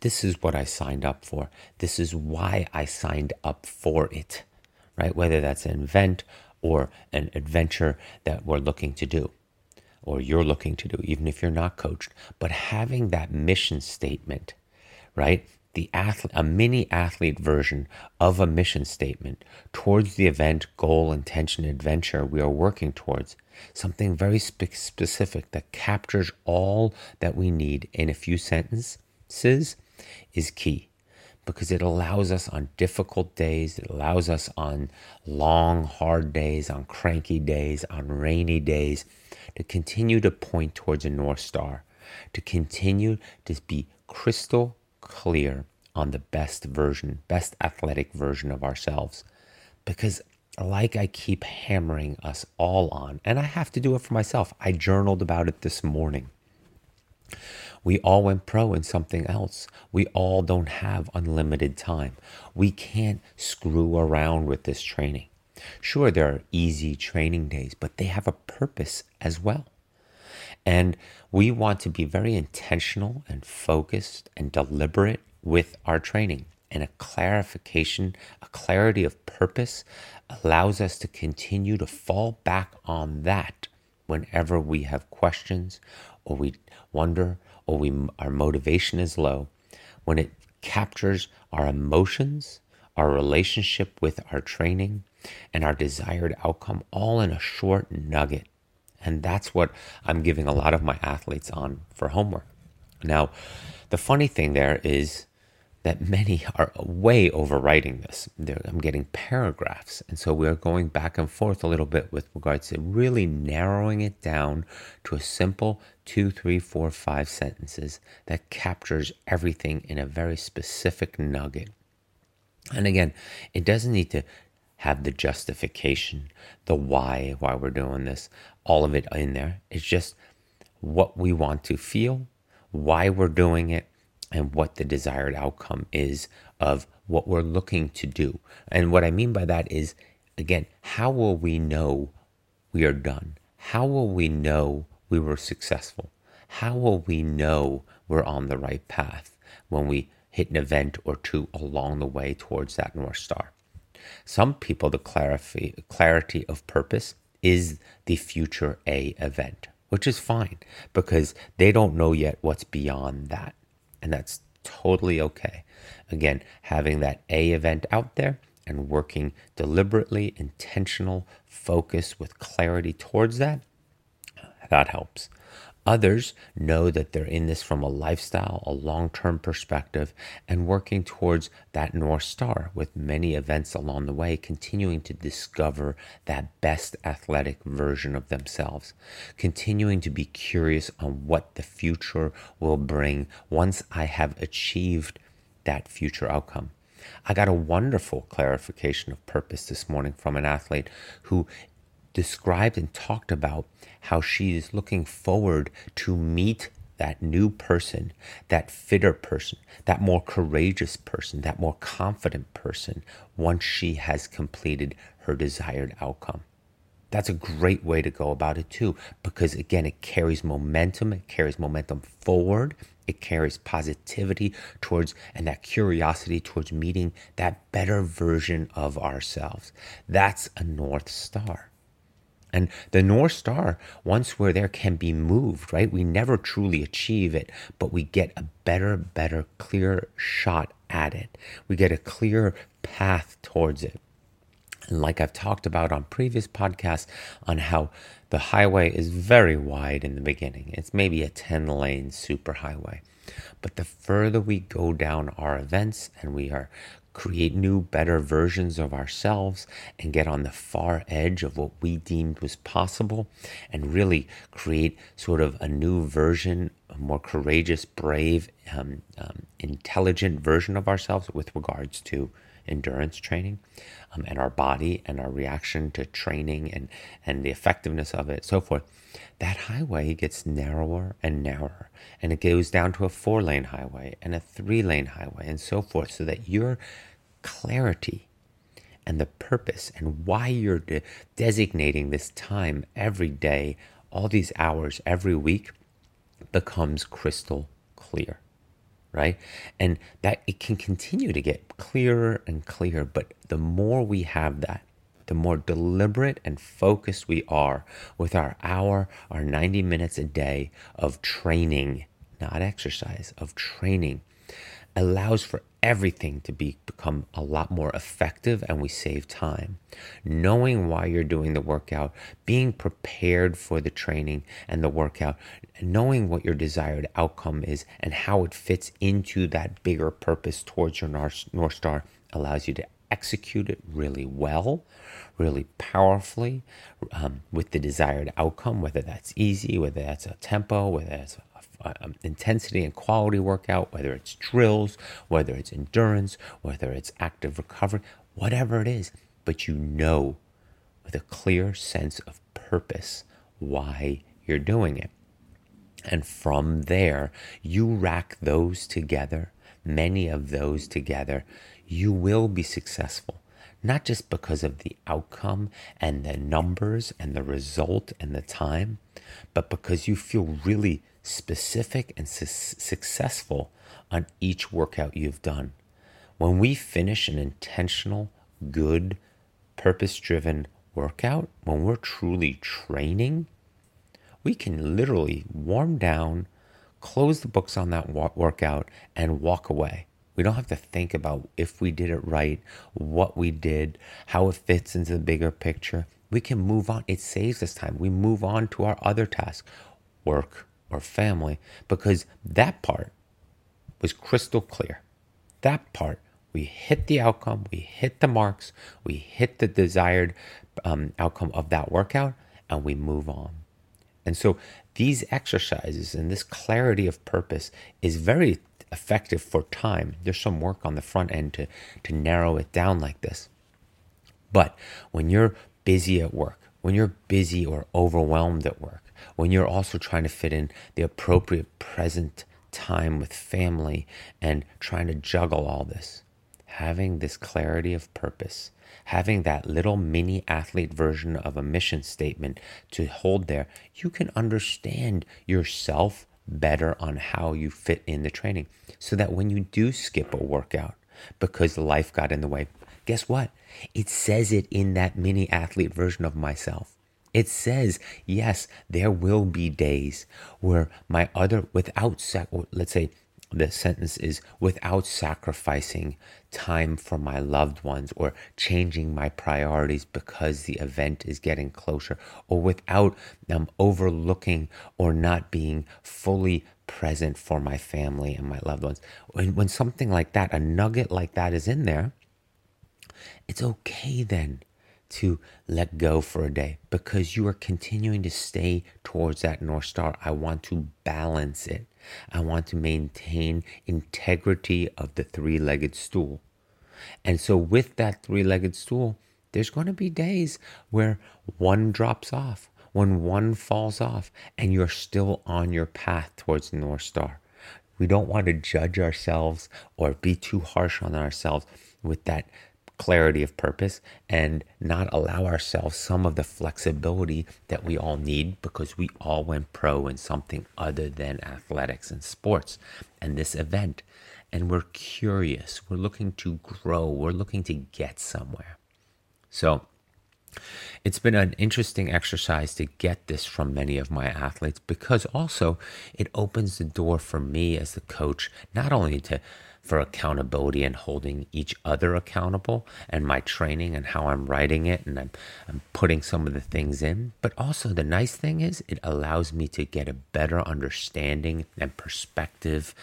This is what I signed up for. This is why I signed up for it, right? Whether that's an event or an adventure that we're looking to do or you're looking to do, even if you're not coached. But having that mission statement, right? The athlete, a mini athlete version of a mission statement towards the event, goal, intention, adventure we are working towards. Something very spe- specific that captures all that we need in a few sentences is key because it allows us on difficult days, it allows us on long, hard days, on cranky days, on rainy days to continue to point towards a North Star, to continue to be crystal clear on the best version, best athletic version of ourselves. Because, like I keep hammering us all on, and I have to do it for myself, I journaled about it this morning. We all went pro in something else. We all don't have unlimited time. We can't screw around with this training. Sure, there are easy training days, but they have a purpose as well. And we want to be very intentional and focused and deliberate with our training. And a clarification, a clarity of purpose allows us to continue to fall back on that whenever we have questions or we wonder or we, our motivation is low. When it captures our emotions, our relationship with our training, and our desired outcome all in a short nugget. And that's what I'm giving a lot of my athletes on for homework. Now, the funny thing there is that many are way overwriting this. They're, I'm getting paragraphs. And so we're going back and forth a little bit with regards to really narrowing it down to a simple two, three, four, five sentences that captures everything in a very specific nugget. And again, it doesn't need to have the justification, the why, why we're doing this, all of it in there. It's just what we want to feel, why we're doing it, and what the desired outcome is of what we're looking to do. And what I mean by that is, again, how will we know we are done? How will we know we were successful? How will we know we're on the right path when we hit an event or two along the way towards that North Star? Some people, the clarity of purpose is the future A event, which is fine because they don't know yet what's beyond that and that's totally okay. Again, having that A event out there and working deliberately, intentional, focus with clarity towards that, that helps. Others know that they're in this from a lifestyle, a long term perspective, and working towards that North Star with many events along the way, continuing to discover that best athletic version of themselves, continuing to be curious on what the future will bring once I have achieved that future outcome. I got a wonderful clarification of purpose this morning from an athlete who described and talked about how she is looking forward to meet that new person, that fitter person, that more courageous person, that more confident person once she has completed her desired outcome. That's a great way to go about it too, because again, it carries momentum, it carries momentum forward, it carries positivity towards and that curiosity towards meeting that better version of ourselves. That's a North Star. And the North Star, once we're there, can be moved, right? We never truly achieve it, but we get a better, better, clear shot at it. We get a clear path towards it. And like I've talked about on previous podcasts, on how the highway is very wide in the beginning, it's maybe a 10 lane superhighway. But the further we go down our events and we are create new, better versions of ourselves and get on the far edge of what we deemed was possible and really create sort of a new version, a more courageous, brave, um, um, intelligent version of ourselves with regards to endurance training um, and our body and our reaction to training and, and the effectiveness of it, so forth, that highway gets narrower and narrower. And it goes down to a four lane highway and a three lane highway and so forth, so that your clarity and the purpose and why you're de- designating this time every day, all these hours every week becomes crystal clear right? And that it can continue to get clearer and clearer. But the more we have that, the more deliberate and focused we are with our hour, our 90 minutes a day of training, not exercise, of training, allows for everything to be become a lot more effective and we save time. Knowing why you're doing the workout being prepared for the training and the workout knowing what your desired outcome is and how it fits into that bigger purpose towards your north star allows you to execute it really well really powerfully um, with the desired outcome whether that's easy whether that's a tempo whether that's um, intensity and quality workout, whether it's drills, whether it's endurance, whether it's active recovery, whatever it is, but you know with a clear sense of purpose why you're doing it. And from there, you rack those together, many of those together, you will be successful. Not just because of the outcome and the numbers and the result and the time, but because you feel really specific and su- successful on each workout you've done. When we finish an intentional, good, purpose driven workout, when we're truly training, we can literally warm down, close the books on that workout, and walk away. We don't have to think about if we did it right, what we did, how it fits into the bigger picture. We can move on. It saves us time. We move on to our other task work, or family because that part was crystal clear. That part, we hit the outcome, we hit the marks, we hit the desired um, outcome of that workout, and we move on. And so these exercises and this clarity of purpose is very effective for time. There's some work on the front end to, to narrow it down like this. But when you're busy at work, when you're busy or overwhelmed at work, when you're also trying to fit in the appropriate present time with family and trying to juggle all this. Having this clarity of purpose, having that little mini athlete version of a mission statement to hold there, you can understand yourself better on how you fit in the training. So that when you do skip a workout because life got in the way, guess what? It says it in that mini athlete version of myself. It says, yes, there will be days where my other, without, sac- let's say the sentence is without sacrificing time for my loved ones or changing my priorities because the event is getting closer or without um, overlooking or not being fully present for my family and my loved ones. When, when something like that, a nugget like that is in there, it's okay then to let go for a day because you are continuing to stay towards that North Star. I want to balance it. I want to maintain integrity of the three legged stool. And so, with that three legged stool, there's going to be days where one drops off, when one falls off, and you're still on your path towards the North Star. We don't want to judge ourselves or be too harsh on ourselves with that clarity of purpose and not allow ourselves some of the flexibility that we all need because we all went pro in something other than athletics and sports and this event. And we're curious, we're looking to grow, we're looking to get somewhere. So, it's been an interesting exercise to get this from many of my athletes because also it opens the door for me as the coach, not only to for accountability and holding each other accountable and my training and how I'm writing it and I'm, I'm putting some of the things in. But also, the nice thing is, it allows me to get a better understanding and perspective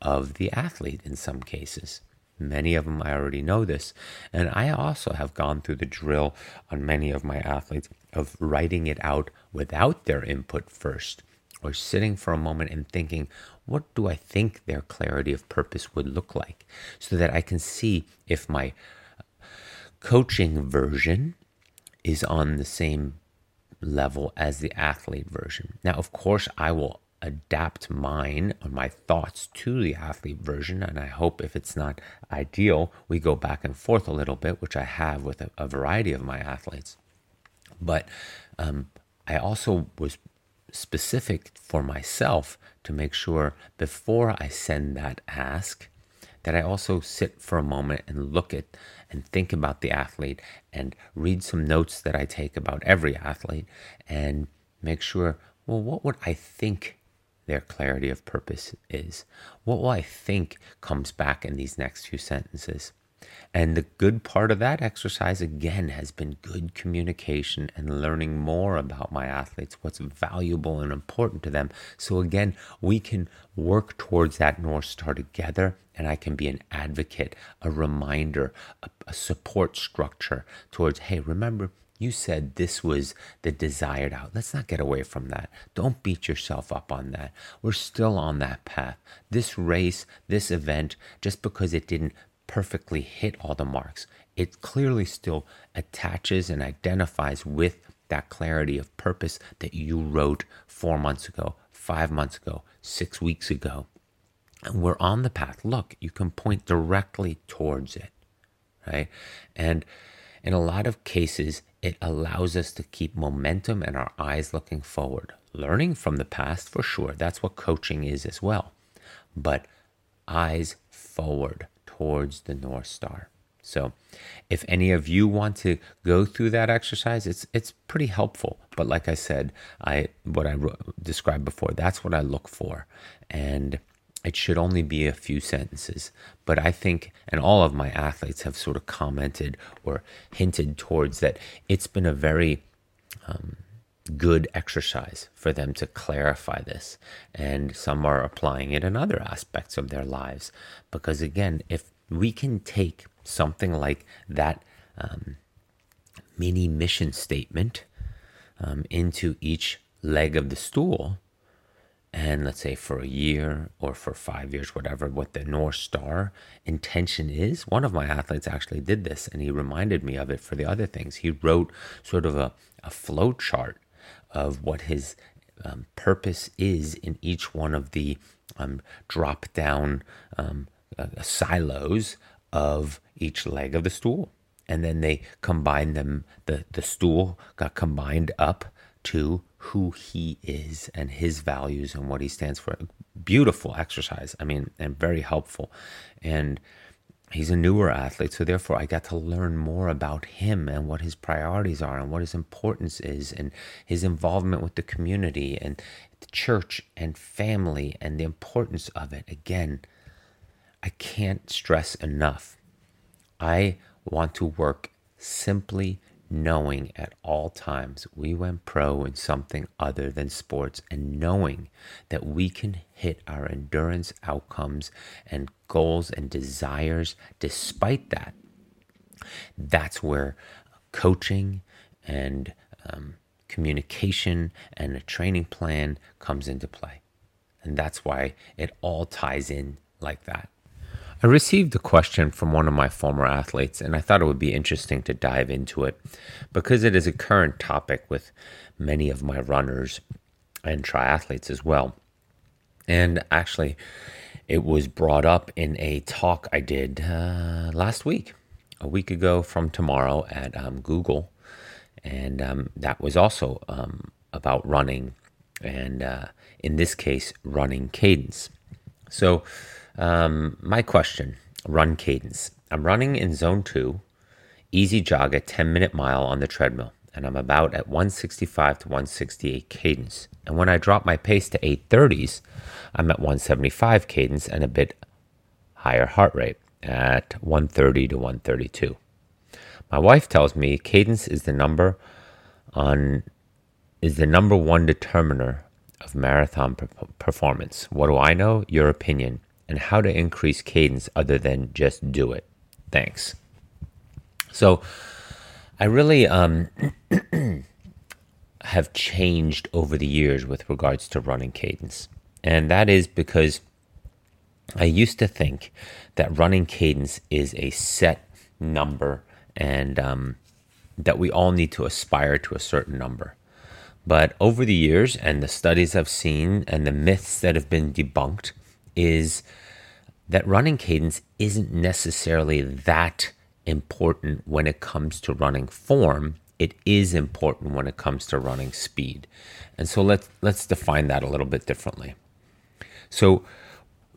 of the athlete in some cases. Many of them I already know this. And I also have gone through the drill on many of my athletes of writing it out without their input first, or sitting for a moment and thinking, what do I think their clarity of purpose would look like? So that I can see if my coaching version is on the same level as the athlete version. Now, of course, I will adapt mine or my thoughts to the athlete version. And I hope if it's not ideal, we go back and forth a little bit, which I have with a, a variety of my athletes. But um, I also was specific for myself to make sure before I send that ask that I also sit for a moment and look at and think about the athlete and read some notes that I take about every athlete and make sure, well, what would I think their clarity of purpose is. What will I think comes back in these next few sentences? And the good part of that exercise, again, has been good communication and learning more about my athletes, what's valuable and important to them. So, again, we can work towards that North Star together, and I can be an advocate, a reminder, a, a support structure towards, hey, remember, you said this was the desired out. Let's not get away from that. Don't beat yourself up on that. We're still on that path. This race, this event, just because it didn't perfectly hit all the marks, it clearly still attaches and identifies with that clarity of purpose that you wrote four months ago, five months ago, six weeks ago. And we're on the path. Look, you can point directly towards it, right? And in a lot of cases, it allows us to keep momentum and our eyes looking forward. Learning from the past, for sure, that's what coaching is as well. But eyes forward towards the North Star. So, if any of you want to go through that exercise, it's it's pretty helpful. But like I said, I what I described before, that's what I look for, and it should only be a few sentences. But I think, and all of my athletes have sort of commented or hinted towards that it's been a very um, good exercise for them to clarify this. And some are applying it in other aspects of their lives. Because again, if we can take something like that um, mini mission statement um, into each leg of the stool, and let's say for a year or for five years, whatever, what the North Star intention is. One of my athletes actually did this and he reminded me of it for the other things. He wrote sort of a, a flow chart of what his um, purpose is in each one of the um, drop down um, uh, silos of each leg of the stool. And then they combined them, the, the stool got combined up to who he is and his values and what he stands for. Beautiful exercise. I mean, and very helpful. And he's a newer athlete, so therefore I got to learn more about him and what his priorities are and what his importance is and his involvement with the community and the church and family and the importance of it. Again, I can't stress enough. I want to work simply knowing at all times we went pro in something other than sports and knowing that we can hit our endurance outcomes and goals and desires despite that. That's where coaching and um, communication and a training plan comes into play. And that's why it all ties in like that. I received a question from one of my former athletes, and I thought it would be interesting to dive into it because it is a current topic with many of my runners and triathletes as well. And actually, it was brought up in a talk I did uh, last week, a week ago from tomorrow at um, Google. And um, that was also um, about running, and uh, in this case, running cadence. So, um, my question run cadence. I'm running in zone two, easy jog a 10 minute mile on the treadmill. and I'm about at 165 to 168 cadence. And when I drop my pace to 830s, I'm at 175 cadence and a bit higher heart rate at 130 to 132. My wife tells me cadence is the number on is the number one determiner of marathon performance. What do I know? Your opinion and how to increase cadence other than just do it. Thanks. So, I really um, have changed over the years with regards to running cadence. And that is because I used to think that running cadence is a set number and um, that we all need to aspire to a certain number. But over the years, and the studies I've seen, and the myths that have been debunked, is that running cadence isn't necessarily that important when it comes to running form. It is important when it comes to running speed. And so let's let's define that a little bit differently. So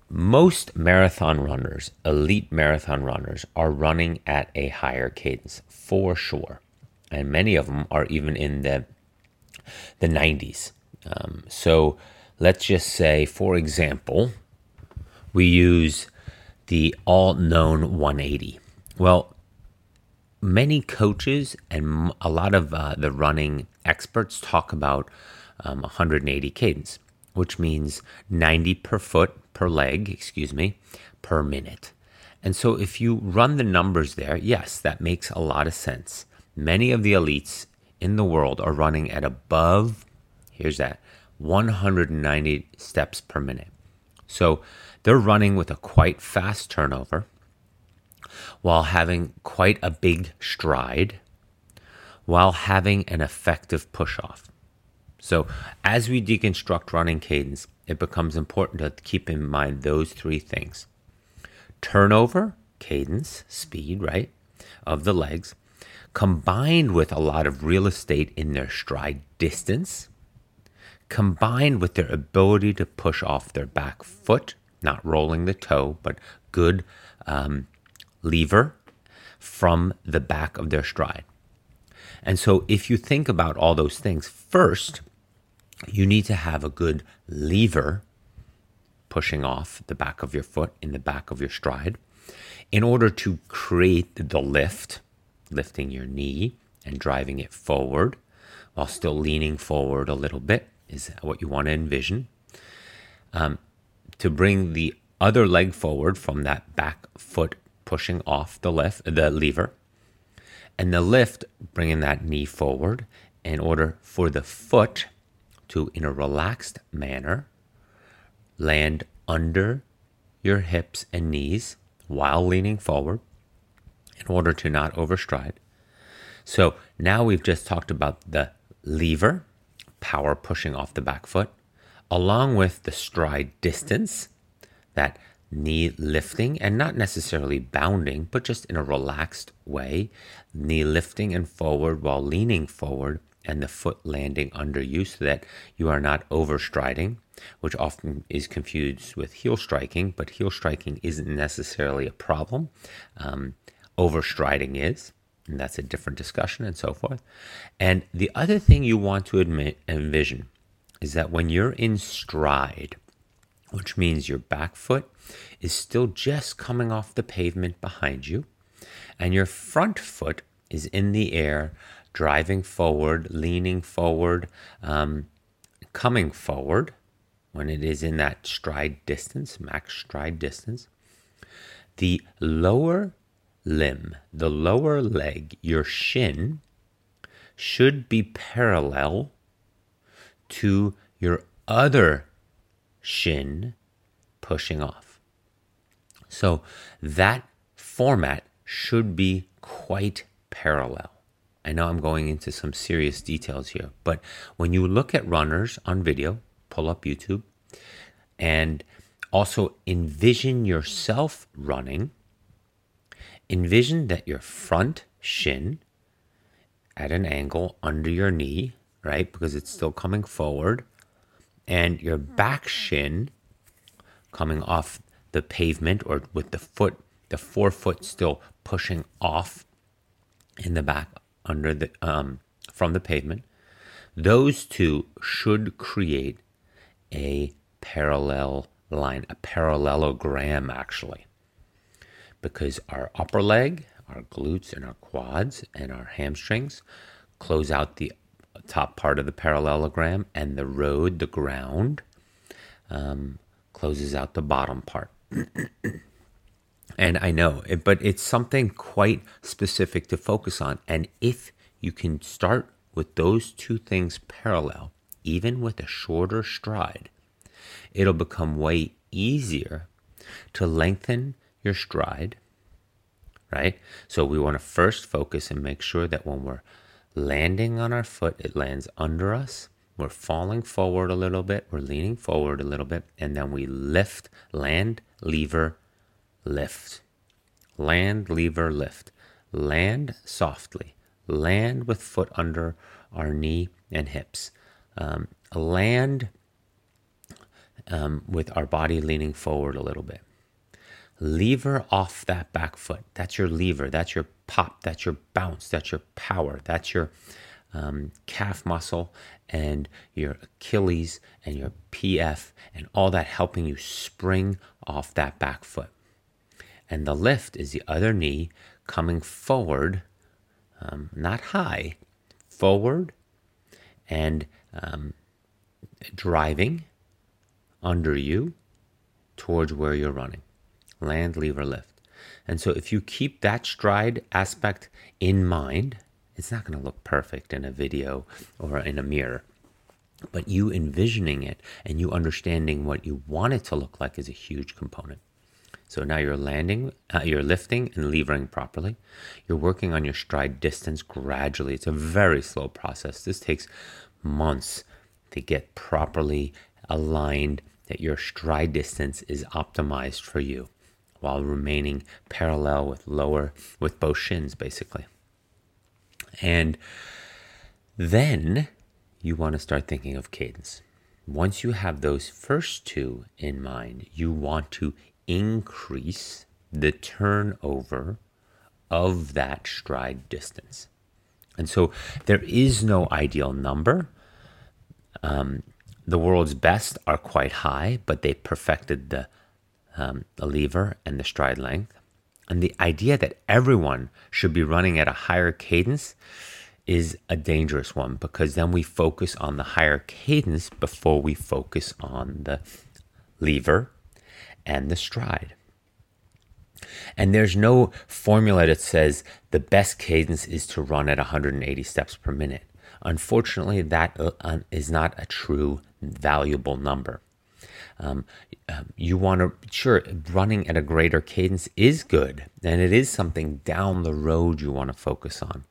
most marathon runners, elite marathon runners, are running at a higher cadence for sure. And many of them are even in the, the 90s. Um, so let's just say, for example, we use the all known 180. Well, many coaches and a lot of uh, the running experts talk about um, 180 cadence, which means 90 per foot per leg, excuse me, per minute. And so if you run the numbers there, yes, that makes a lot of sense. Many of the elites in the world are running at above, here's that, 190 steps per minute. So they're running with a quite fast turnover while having quite a big stride, while having an effective push off. So, as we deconstruct running cadence, it becomes important to keep in mind those three things turnover, cadence, speed, right, of the legs, combined with a lot of real estate in their stride distance, combined with their ability to push off their back foot, not rolling the toe, but good um, lever from the back of their stride. And so, if you think about all those things, first, you need to have a good lever pushing off the back of your foot in the back of your stride in order to create the lift, lifting your knee and driving it forward while still leaning forward a little bit is what you want to envision. Um, to bring the other leg forward from that back foot pushing off the lift, the lever, and the lift bringing that knee forward in order for the foot to, in a relaxed manner, land under your hips and knees while leaning forward in order to not overstride. So now we've just talked about the lever, power pushing off the back foot, along with the stride distance, that knee lifting and not necessarily bounding, but just in a relaxed way, knee lifting and forward while leaning forward and the foot landing under you so that you are not overstriding, which often is confused with heel striking, but heel striking isn't necessarily a problem. Um, overstriding is, and that's a different discussion and so forth. And the other thing you want to admit, envision is that when you're in stride, which means your back foot is still just coming off the pavement behind you, and your front foot is in the air driving forward, leaning forward, um, coming forward when it is in that stride distance, max stride distance. The lower limb, the lower leg, your shin, should be parallel to your other shin pushing off. So that format should be quite parallel. I know I'm going into some serious details here, but when you look at runners on video, pull up YouTube, and also envision yourself running, envision that your front shin at an angle under your knee, right? Because it's still coming forward, and your back shin coming off the pavement or with the foot, the forefoot still pushing off in the back under the um, from the pavement. Those two should create a parallel line, a parallelogram actually. Because our upper leg, our glutes and our quads and our hamstrings close out the top part of the parallelogram, and the road, the ground, um, closes out the bottom part. and I know, but it's something quite specific to focus on. And if you can start with those two things parallel, even with a shorter stride, it'll become way easier to lengthen your stride, right? So we want to first focus and make sure that when we're landing on our foot, it lands under us. We're falling forward a little bit, we're leaning forward a little bit, and then we lift, land, lever, lift. Land, lever, lift. Land softly. Land with foot under our knee and hips. Um, land um, with our body leaning forward a little bit. Lever off that back foot. That's your lever. That's your pop. That's your bounce. That's your power. That's your um, calf muscle and your Achilles and your PF and all that helping you spring off that back foot. And the lift is the other knee coming forward, um, not high, forward and um, driving under you towards where you're running. Land, lever, lift. And so if you keep that stride aspect in mind, it's not going to look perfect in a video or in a mirror. But you envisioning it and you understanding what you want it to look like is a huge component. So now you're landing, uh, you're lifting and levering properly. You're working on your stride distance gradually. It's a very slow process. This takes months to get properly aligned that your stride distance is optimized for you while remaining parallel with lower with both shins basically. And then you want to start thinking of cadence. Once you have those first two in mind, you want to increase the turnover of that stride distance. And so there is no ideal number. Um, the world's best are quite high, but they perfected the, um, the lever and the stride length. And the idea that everyone should be running at a higher cadence is a dangerous one because then we focus on the higher cadence before we focus on the lever and the stride. And there's no formula that says the best cadence is to run at 180 steps per minute. Unfortunately, that uh, not a true valuable number. Um, um, you want to, sure, running at a greater cadence is good, and it is something down the road you want to focus on.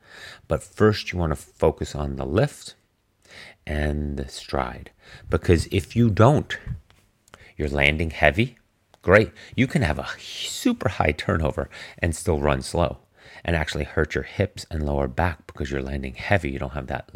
But first, you want to focus on the lift and the stride. Because if you don't, you're landing heavy, great. You can have a super high turnover and still run slow and actually hurt your hips and lower back because you're landing heavy. You don't have that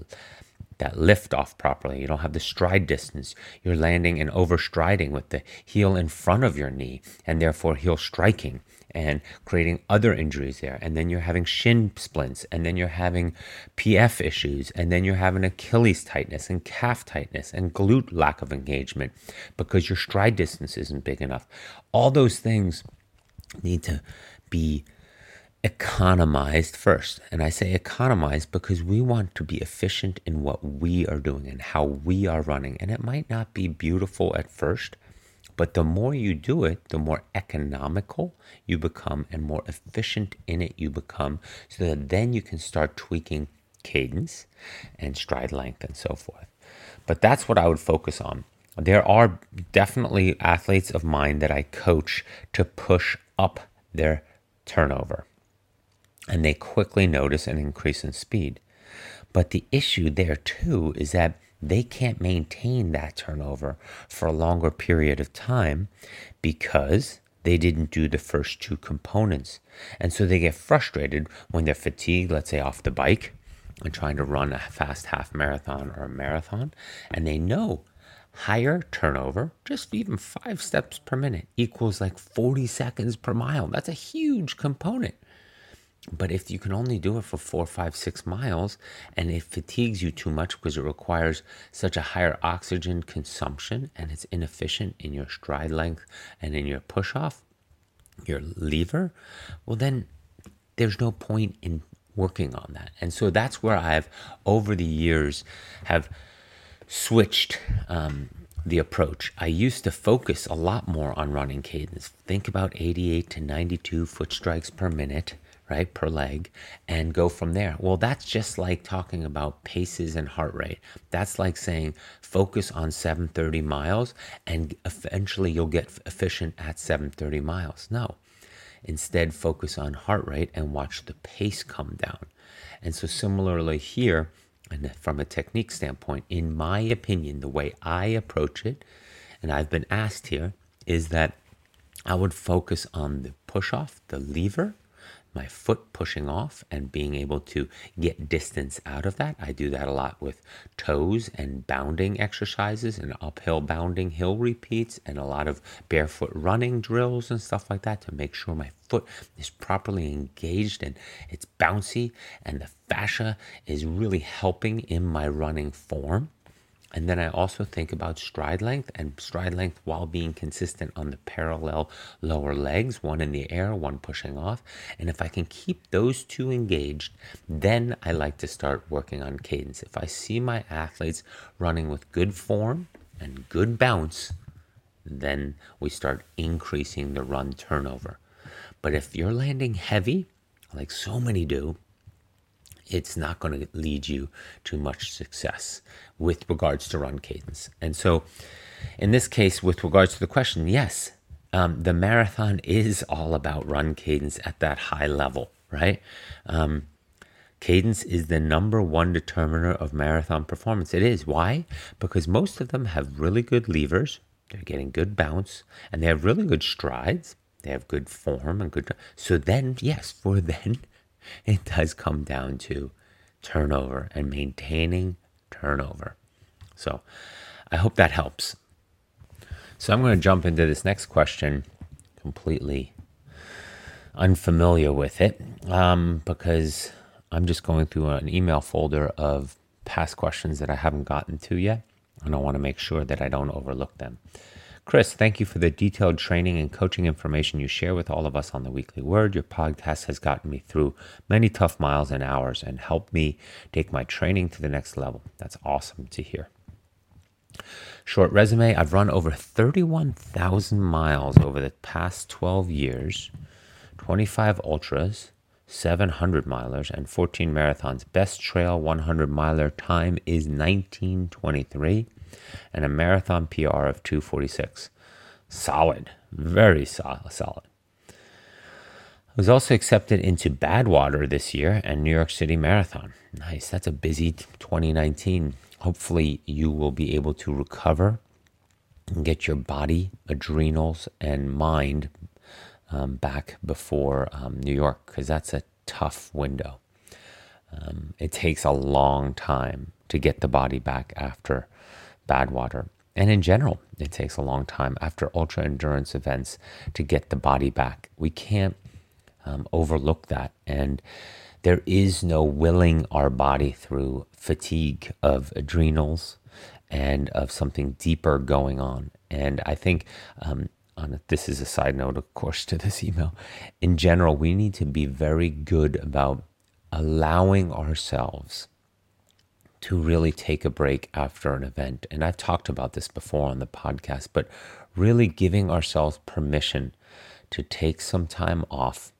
that lift off properly. You don't have the stride distance. You're landing and overstriding with the heel in front of your knee and therefore heel striking and creating other injuries there. And then you're having shin splints and then you're having PF issues and then you're having Achilles tightness and calf tightness and glute lack of engagement because your stride distance isn't big enough. All those things need to be economized first. And I say economized because we want to be efficient in what we are doing and how we are running. And it might not be beautiful at first, but the more you do it, the more economical you become and more efficient in it you become, so that then you can start tweaking cadence and stride length and so forth. But that's what I would focus on. There are definitely athletes of mine that I coach to push up their turnover and they quickly notice an increase in speed. But the issue there too is that they can't maintain that turnover for a longer period of time because they didn't do the first two components. And so they get frustrated when they're fatigued, let's say off the bike and trying to run a fast half marathon or a marathon. And they know higher turnover, just even five steps per minute, equals like 40 seconds per mile. That's a huge component. But if you can only do it for four, five, six miles, and it fatigues you too much because it requires such a higher oxygen consumption and it's inefficient in your stride length and in your push off, your lever, well, then there's no point in working on that. And so that's where I've, over the years, have switched um, the approach. I used to focus a lot more on running cadence. Think about 88 to 92 foot strikes per minute right, per leg, and go from there. Well, that's just like talking about paces and heart rate. That's like saying focus on 730 miles and eventually you'll get efficient at 730 miles. No. Instead, focus on heart rate and watch the pace come down. And so, similarly here, and from a technique standpoint, in my opinion, the way I approach it, and I've been asked here, is that I would focus on the push off, the lever, my foot pushing off and being able to get distance out of that. I do that a lot with toes and bounding exercises and uphill bounding hill repeats and a lot of barefoot running drills and stuff like that to make sure my foot is properly engaged and it's bouncy and the fascia is really helping in my running form. And then I also think about stride length and stride length while being consistent on the parallel lower legs, one in the air, one pushing off. And if I can keep those two engaged, then I like to start working on cadence. If I see my athletes running with good form and good bounce, then we start increasing the run turnover. But if you're landing heavy, like so many do, it's not going to lead you to much success with regards to run cadence. And so, in this case, with regards to the question, yes, um, the marathon is all about run cadence at that high level, right? Um, cadence is the number one determiner of marathon performance. It is. Why? Because most of them have really good levers, they're getting good bounce, and they have really good strides. They have good form and good. So then, yes, for then, it does come down to turnover and maintaining turnover. So I hope that helps. So I'm going to jump into this next question completely unfamiliar with it um, because I'm just going through an email folder of past questions that I haven't gotten to yet. And I want to make sure that I don't overlook them. Chris, thank you for the detailed training and coaching information you share with all of us on the Weekly Word. Your podcast has gotten me through many tough miles and hours and helped me take my training to the next level. That's awesome to hear. Short resume I've run over 31,000 miles over the past 12 years, 25 ultras, 700 milers, and 14 marathons. Best trail 100 miler time is 1923 and a marathon PR of 246. Solid, very so- solid. I was also accepted into Badwater this year and New York City Marathon. Nice. That's a busy 2019. Hopefully, you will be able to recover and get your body, adrenals, and mind um, back before um, New York because that's a tough window. Um, it takes a long time to get the body back after Badwater. And in general, it takes a long time after ultra endurance events to get the body back. We can't um, overlook that. And there is no willing our body through fatigue of adrenals and of something deeper going on. And I think um, on this is a side note, of course, to this email. In general, we need to be very good about allowing ourselves to really take a break after an event. And I've talked about this before on the podcast, but really giving ourselves permission to take some time off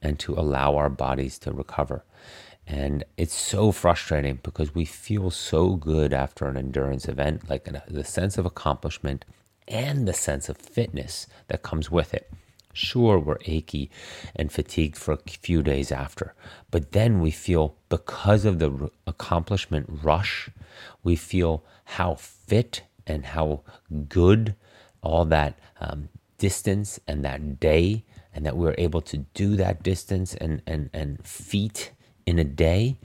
and to allow our bodies to recover. And it's so frustrating because we feel so good after an endurance event, like the sense of accomplishment and the sense of fitness that comes with it. Sure, we're achy and fatigued for a few days after, but then we feel because of the accomplishment rush, we feel how fit and how good all that um, distance and that day, and that we we're able to do that distance and, and, and feet in a day.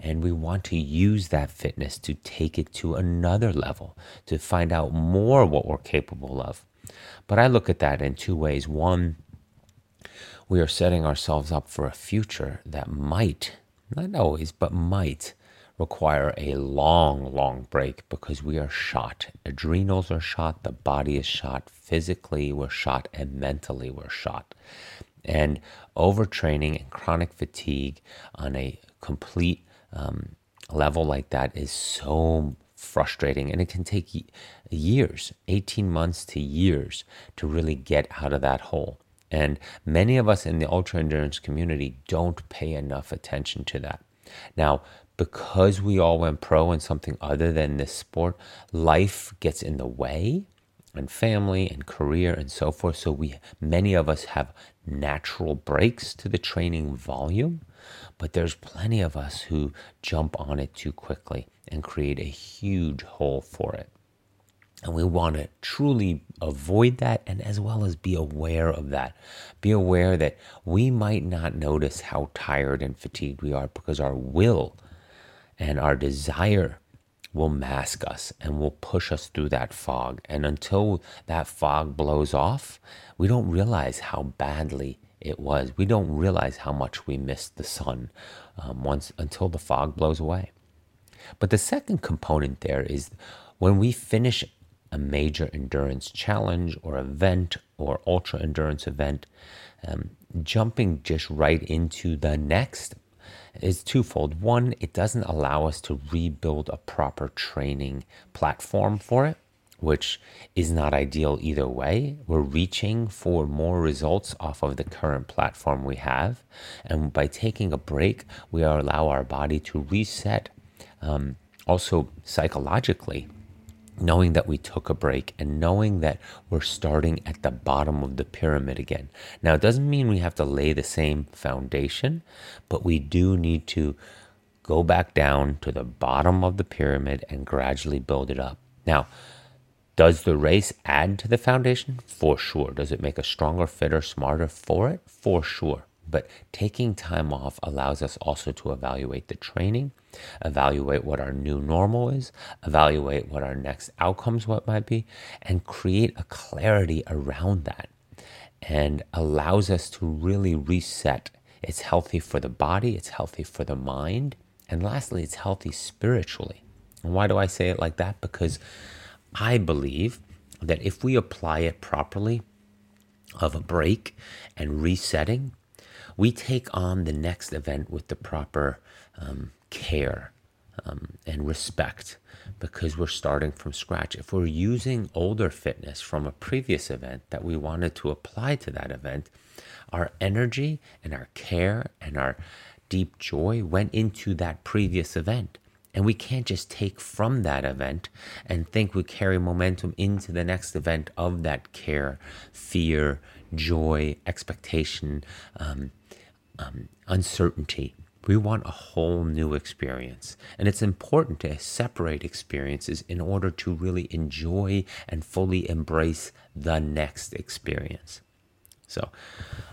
And we want to use that fitness to take it to another level, to find out more what we're capable of. But I look at that in two ways. One, we are setting ourselves up for a future that might, not always, but might require a long, long break because we are shot. Adrenals are shot, the body is shot, physically we're shot, and mentally we're shot. And overtraining and chronic fatigue on a complete um, level like that is so frustrating and it can take years 18 months to years to really get out of that hole. And many of us in the ultra endurance community don't pay enough attention to that. Now because we all went pro in something other than this sport life gets in the way and family and career and so forth. So we many of us have natural breaks to the training volume but there's plenty of us who jump on it too quickly and create a huge hole for it. And we want to truly avoid that and as well as be aware of that. Be aware that we might not notice how tired and fatigued we are because our will and our desire will mask us and will push us through that fog. And until that fog blows off, we don't realize how badly it was. We don't realize how much we missed the sun um, once until the fog blows away. But the second component there is when we finish a major endurance challenge or event or ultra endurance event, um, jumping just right into the next is twofold. One, it doesn't allow us to rebuild a proper training platform for it which is not ideal either way. We're reaching for more results off of the current platform we have. And by taking a break, we allow our body to reset. Um, also, psychologically, knowing that we took a break and knowing that we're starting at the bottom of the pyramid again. Now, it doesn't mean we have to lay the same foundation, but we do need to go back down to the bottom of the pyramid and gradually build it up. Now, does the race add to the foundation? For sure. Does it make us stronger, fitter, smarter for it? For sure. But taking time off allows us also to evaluate the training, evaluate what our new normal is, evaluate what our next outcomes what might be, and create a clarity around that. And allows us to really reset. It's healthy for the body, it's healthy for the mind, and lastly, it's healthy spiritually. And why do I say it like that? Because I believe that if we apply it properly, of a break and resetting, we take on the next event with the proper um, care um, and respect because we're starting from scratch. If we're using older fitness from a previous event that we wanted to apply to that event, our energy and our care and our deep joy went into that previous event. And we can't just take from that event and think we carry momentum into the next event of that care, fear, joy, expectation, um, um, uncertainty. We want a whole new experience. And it's important to separate experiences in order to really enjoy and fully embrace the next experience. So,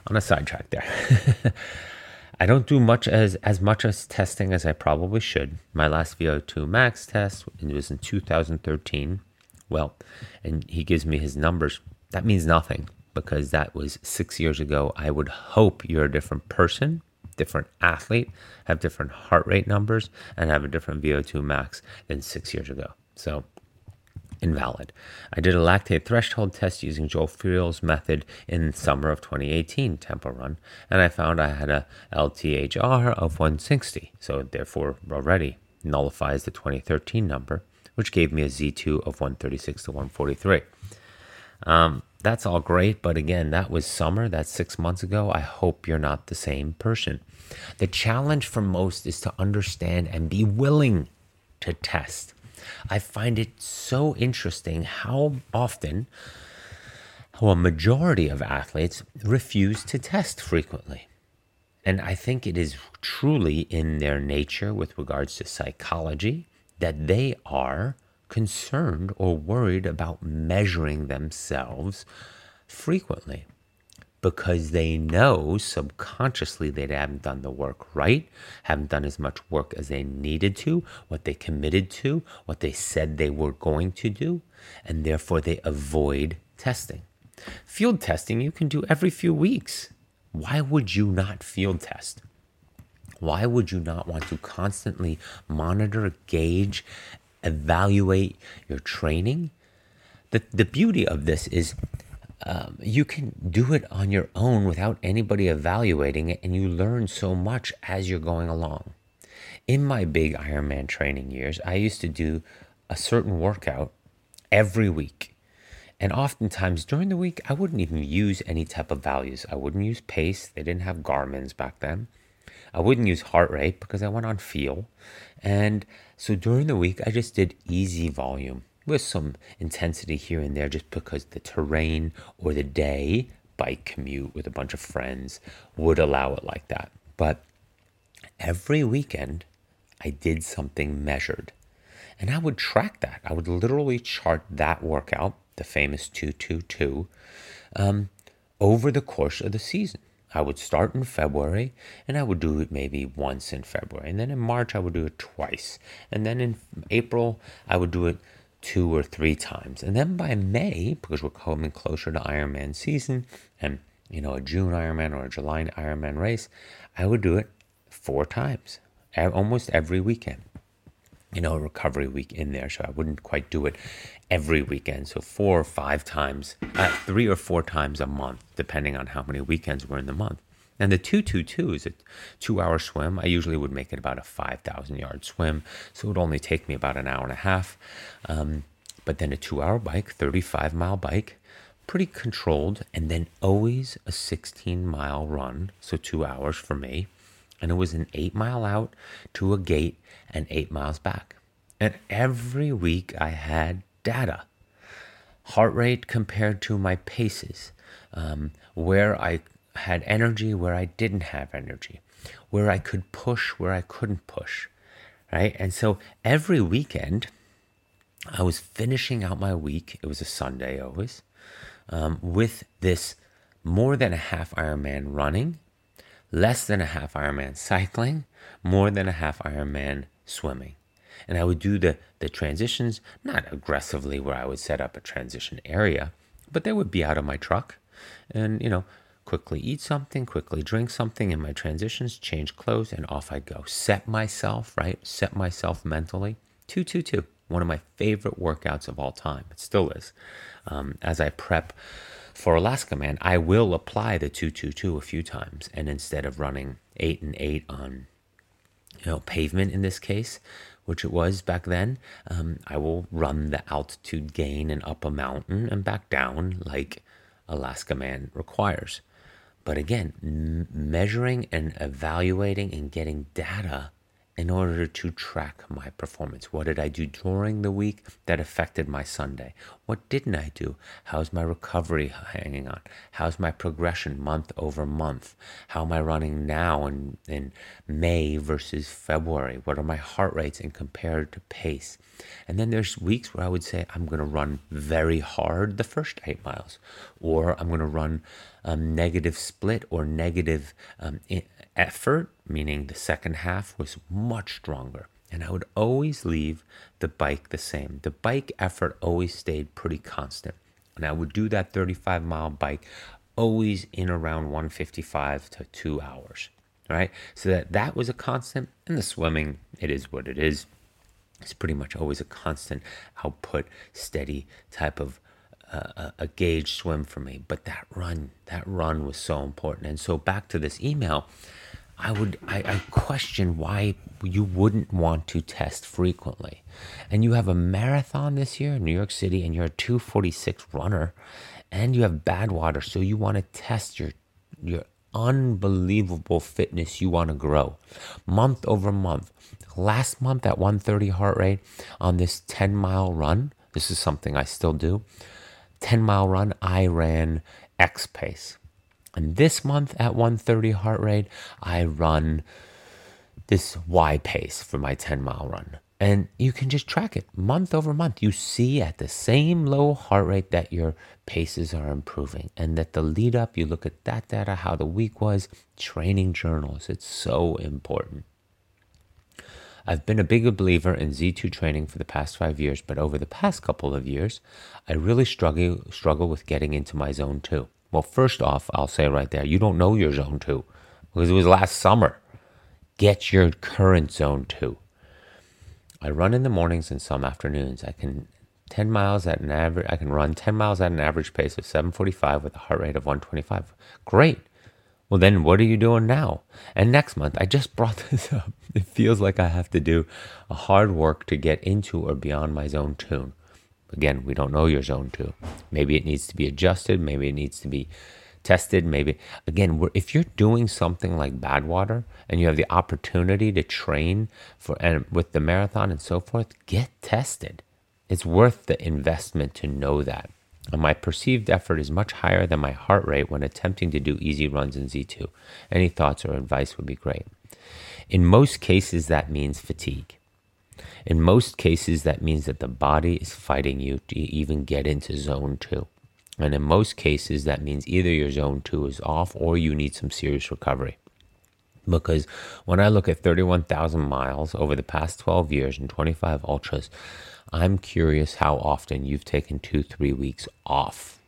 on a sidetrack there. I don't do much as as much as testing as I probably should. My last VO2 max test it was in 2013. Well, and he gives me his numbers. That means nothing because that was six years ago. I would hope you're a different person, different athlete, have different heart rate numbers, and have a different VO2 max than six years ago. So invalid. I did a lactate threshold test using Joe Friel's method in summer of 2018 tempo run, and I found I had a LTHR of 160, so therefore already nullifies the 2013 number, which gave me a Z2 of 136 to 143. Um, that's all great, but again, that was summer, that's six months ago. I hope you're not the same person. The challenge for most is to understand and be willing to test. I find it so interesting how often how a majority of athletes refuse to test frequently. And I think it is truly in their nature with regards to psychology that they are concerned or worried about measuring themselves frequently because they know subconsciously they haven't done the work right, haven't done as much work as they needed to, what they committed to, what they said they were going to do, and therefore they avoid testing. Field testing you can do every few weeks. why would you not field test? Why would you not want to constantly monitor, gauge, evaluate your training? The, the beauty of this is um, you can do it on your own without anybody evaluating it, and you learn so much as you're going along. In my big Ironman training years, I used to do a certain workout every week. And oftentimes during the week, I wouldn't even use any type of values. I wouldn't use pace. They didn't have Garmin's back then. I wouldn't use heart rate because I went on feel. And so during the week, I just did easy volume with some intensity here and there just because the terrain or the day, bike commute with a bunch of friends, would allow it like that. But every weekend, I did something measured. And I would track that. I would literally chart that workout, the famous 222, um, over the course of the season. I would start in February and I would do it maybe once in February. And then in March, I would do it twice. And then in April, I would do it two or three times. And then by May, because we're coming closer to Ironman season and, you know, a June Ironman or a July Ironman race, I would do it four times, almost every weekend. You know, a recovery week in there. So I wouldn't quite do it every weekend. So four or five times, uh, three or four times a month, depending on how many weekends were in the month. And the 222 is a two hour swim. I usually would make it about a 5,000 yard swim. So it would only take me about an hour and a half. Um, but then a two hour bike, 35 mile bike, pretty controlled. And then always a 16 mile run. So two hours for me. And it was an eight mile out to a gate and eight miles back. And every week I had data heart rate compared to my paces, um, where I had energy where I didn't have energy, where I could push where I couldn't push, right? And so every weekend, I was finishing out my week. It was a Sunday always, um, with this more than a half Ironman running, less than a half Ironman cycling, more than a half Ironman swimming. And I would do the, the transitions, not aggressively where I would set up a transition area, but they would be out of my truck and, you know, quickly eat something, quickly drink something in my transitions, change clothes, and off I go. Set myself, right? Set myself mentally. 222, one of my favorite workouts of all time. It still is. Um, as I prep for Alaskaman, I will apply the 222 a few times. And instead of running eight and eight on you know, pavement in this case, which it was back then, um, I will run the altitude gain and up a mountain and back down like Alaskaman requires. But again, m- measuring and evaluating and getting data in order to track my performance. What did I do during the week that affected my Sunday? What didn't I do? How's my recovery hanging on? How's my progression month over month? How am I running now in, in May versus February? What are my heart rates and compared to pace? And then there's weeks where I would say I'm going to run very hard the first eight miles, or I'm going to run um, negative split or negative um, effort, meaning the second half was much stronger. And I would always leave the bike the same. The bike effort always stayed pretty constant. And I would do that 35 mile bike always in around 155 to two hours. Right. So that that was a constant. And the swimming, it is what it is. It's pretty much always a constant output, steady type of uh, a gauge swim for me. But that run, that run was so important. And so back to this email, I would I, I, question why you wouldn't want to test frequently. And you have a marathon this year in New York City and you're a 246 runner and you have Badwater, so you want to test your your unbelievable fitness you want to grow month over month. Last month at 130 heart rate on this 10 mile run, this is something I still do. 10 mile run, I ran X pace. And this month at 130 heart rate, I run this Y pace for my 10 mile run. And you can just track it month over month. You see at the same low heart rate that your paces are improving and that the lead up, you look at that data, how the week was, training journals. It's so important. I've been a big believer in Z2 training for the past five years, but over the past couple of years, I really struggle, struggle with getting into my zone two. Well, first off, I'll say right there, you don't know your zone two because it was last summer. Get your current zone two. I run in the mornings and some afternoons. I can 10 miles at an average I can run 10 miles at an average pace of 745 with a heart rate of 125. Great. Well then what are you doing now? And next month I just brought this up. It feels like I have to do a hard work to get into or beyond my zone 2. Again, we don't know your zone 2. Maybe it needs to be adjusted, maybe it needs to be tested maybe again if you're doing something like Badwater and you have the opportunity to train for and with the marathon and so forth get tested it's worth the investment to know that and my perceived effort is much higher than my heart rate when attempting to do easy runs in Z2. Any thoughts or advice would be great. In most cases, that means fatigue. In most cases, that means that the body is fighting you to even get into zone two. And in most cases, that means either your zone two is off or you need some serious recovery. Because when I look at 31,000 miles over the past 12 years and 25 ultras, I'm curious how often you've taken two, three weeks off.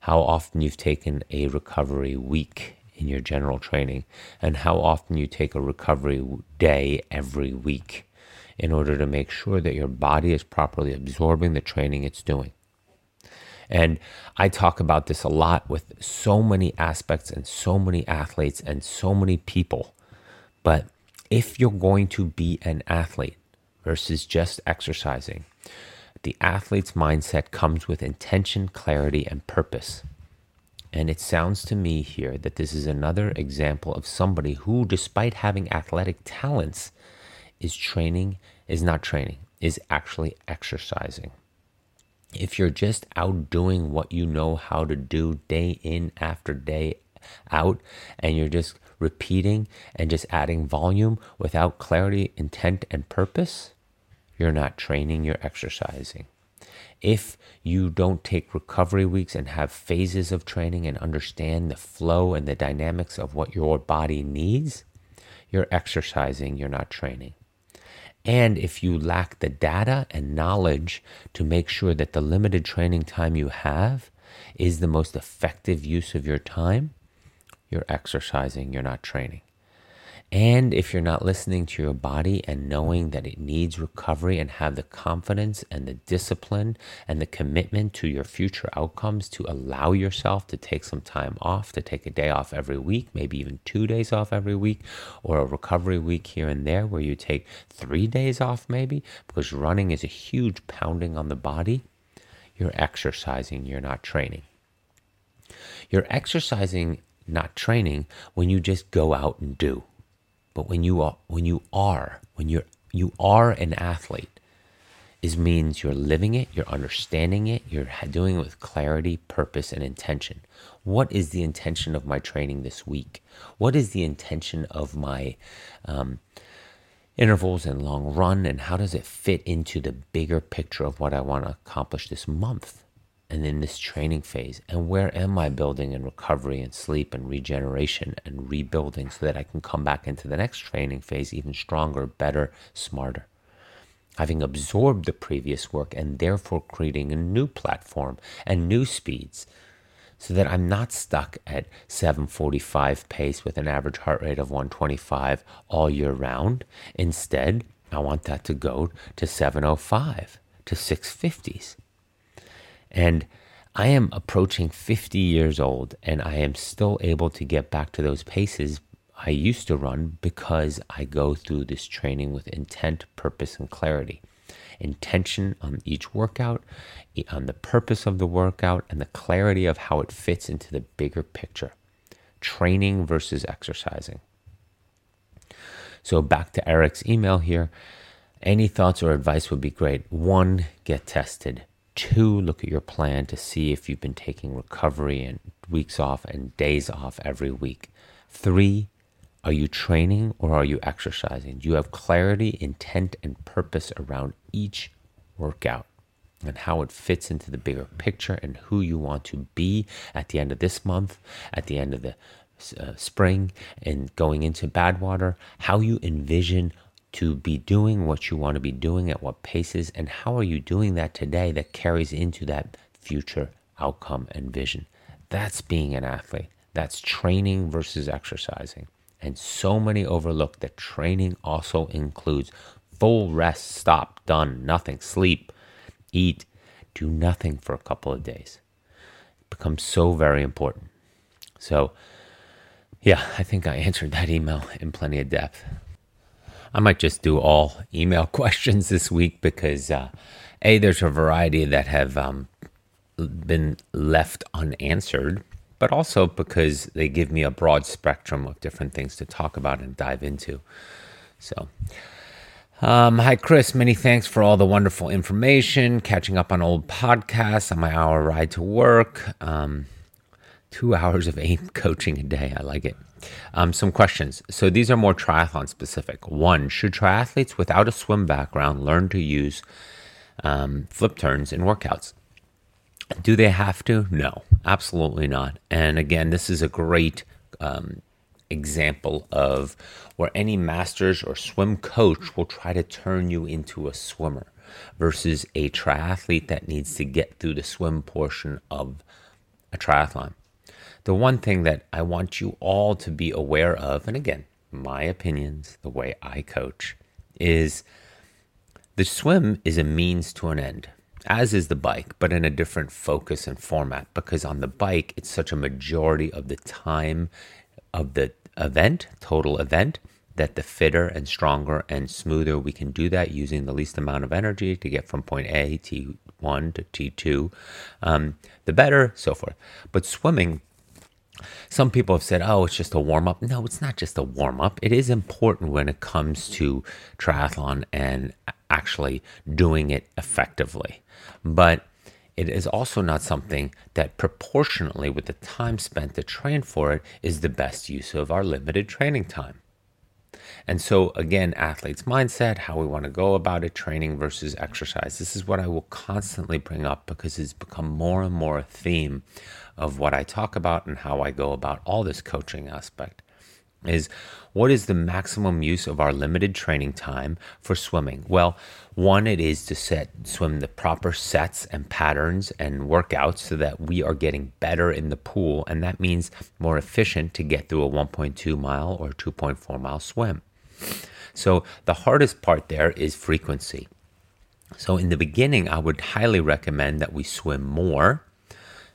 How often you've taken a recovery week in your general training, and how often you take a recovery day every week in order to make sure that your body is properly absorbing the training it's doing. And I talk about this a lot with so many aspects and so many athletes and so many people. But if you're going to be an athlete versus just exercising, the athlete's mindset comes with intention, clarity, and purpose. And it sounds to me here that this is another example of somebody who, despite having athletic talents, is training, is not training, is actually exercising if you're just out doing what you know how to do day in after day out and you're just repeating and just adding volume without clarity, intent, and purpose, you're not training, you're exercising. If you don't take recovery weeks and have phases of training and understand the flow and the dynamics of what your body needs, you're exercising, you're not training. And if you lack the data and knowledge to make sure that the limited training time you have is the most effective use of your time, you're exercising, you're not training. And if you're not listening to your body and knowing that it needs recovery and have the confidence and the discipline and the commitment to your future outcomes to allow yourself to take some time off, to take a day off every week, maybe even two days off every week, or a recovery week here and there where you take three days off, maybe, because running is a huge pounding on the body, you're exercising, you're not training. You're exercising, not training, when you just go out and do but when you are, when you are, when you're, you are an athlete, is means you're living it, you're understanding it, you're doing it with clarity, purpose, and intention. What is the intention of my training this week? What is the intention of my um, intervals and long run? And how does it fit into the bigger picture of what I want to accomplish this month? And in this training phase? And where am I building in recovery and sleep and regeneration and rebuilding so that I can come back into the next training phase even stronger, better, smarter? Having absorbed the previous work and therefore creating a new platform and new speeds so that I'm not stuck at 745 pace with an average heart rate of 125 all year round. Instead, I want that to go to 705 to 650s and I am approaching 50 years old and I am still able to get back to those paces I used to run because I go through this training with intent, purpose, and clarity. Intention on each workout, on the purpose of the workout, and the clarity of how it fits into the bigger picture. Training versus exercising. So, back to Eric's email here. Any thoughts or advice would be great. One, get tested. Two, look at your plan to see if you've been taking recovery and weeks off and days off every week. Three, are you training or are you exercising? Do you have clarity, intent, and purpose around each workout and how it fits into the bigger picture and who you want to be at the end of this month, at the end of the uh, spring, and going into Badwater? How you envision to be doing what you want to be doing at what paces, and how are you doing that today that carries into that future outcome and vision? That's being an athlete. That's training versus exercising. And so many overlook that training also includes full rest, stop, done, nothing, sleep, eat, do nothing for a couple of days. It becomes so very important. So, yeah, I think I answered that email in plenty of depth. I might just do all email questions this week because, uh, A, there's a variety that have um, been left unanswered, but also because they give me a broad spectrum of different things to talk about and dive into. So, um, hi, Chris. Many thanks for all the wonderful information, catching up on old podcasts on my hour ride to work. Um, two hours of AIM coaching a day. I like it. Um, some questions. So these are more triathlon specific. One, should triathletes without a swim background learn to use um, flip turns in workouts? Do they have to? No, absolutely not. And again, this is a great um, example of where any masters or swim coach will try to turn you into a swimmer versus a triathlete that needs to get through the swim portion of a triathlon. The one thing that I want you all to be aware of, and again, my opinions, the way I coach, is the swim is a means to an end as is the bike, but in a different focus and format because on the bike, it's such a majority of the time of the event, total event, that the fitter and stronger and smoother we can do that using the least amount of energy to get from point A, T1 to T2, um, the better, so forth. But swimming, some people have said, oh, it's just a warm up. No, it's not just a warm up. It is important when it comes to triathlon and actually doing it effectively. But it is also not something that proportionately with the time spent to train for it is the best use of our limited training time. And so, again, athlete's mindset, how we want to go about it, training versus exercise. This is what I will constantly bring up because it's become more and more a theme of what I talk about and how I go about all this coaching aspect is what is the maximum use of our limited training time for swimming? Well, one, it is to set swim the proper sets and patterns and workouts so that we are getting better in the pool, and that means more efficient to get through a 1.2 mile or 2.4 mile swim. So the hardest part there is frequency. So in the beginning, I would highly recommend that we swim more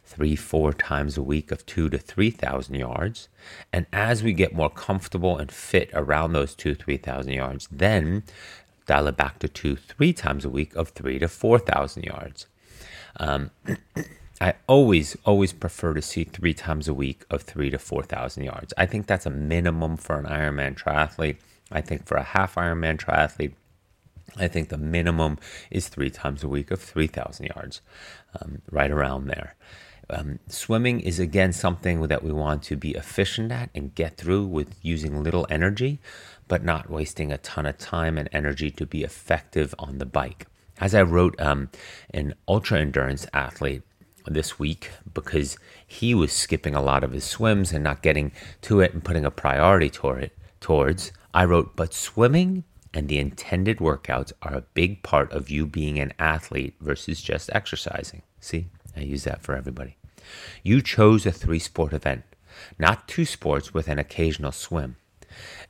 three, four times a week of two to 3,000 yards. And as we get more comfortable and fit around those two, 3,000 yards, then dial it back to two, three times a week of three to 4,000 yards. Um, I always, always prefer to see three times a week of three to 4,000 yards. I think that's a minimum for an Ironman triathlete. I think for a half Ironman triathlete, I think the minimum is three times a week of 3,000 yards, um, right around there. Um, swimming is again something that we want to be efficient at and get through with using little energy, but not wasting a ton of time and energy to be effective on the bike. As I wrote um, an ultra endurance athlete this week because he was skipping a lot of his swims and not getting to it and putting a priority toward it, towards, I wrote, but swimming and the intended workouts are a big part of you being an athlete versus just exercising. See, I use that for everybody. You chose a three sport event, not two sports with an occasional swim.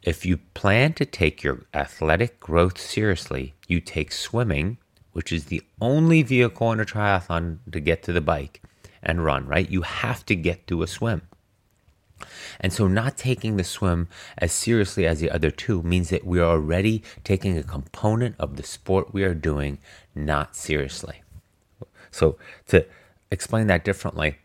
If you plan to take your athletic growth seriously, you take swimming, which is the only vehicle in a triathlon to get to the bike and run, right? You have to get to a swim. And so, not taking the swim as seriously as the other two means that we are already taking a component of the sport we are doing not seriously. So, to explain that differently,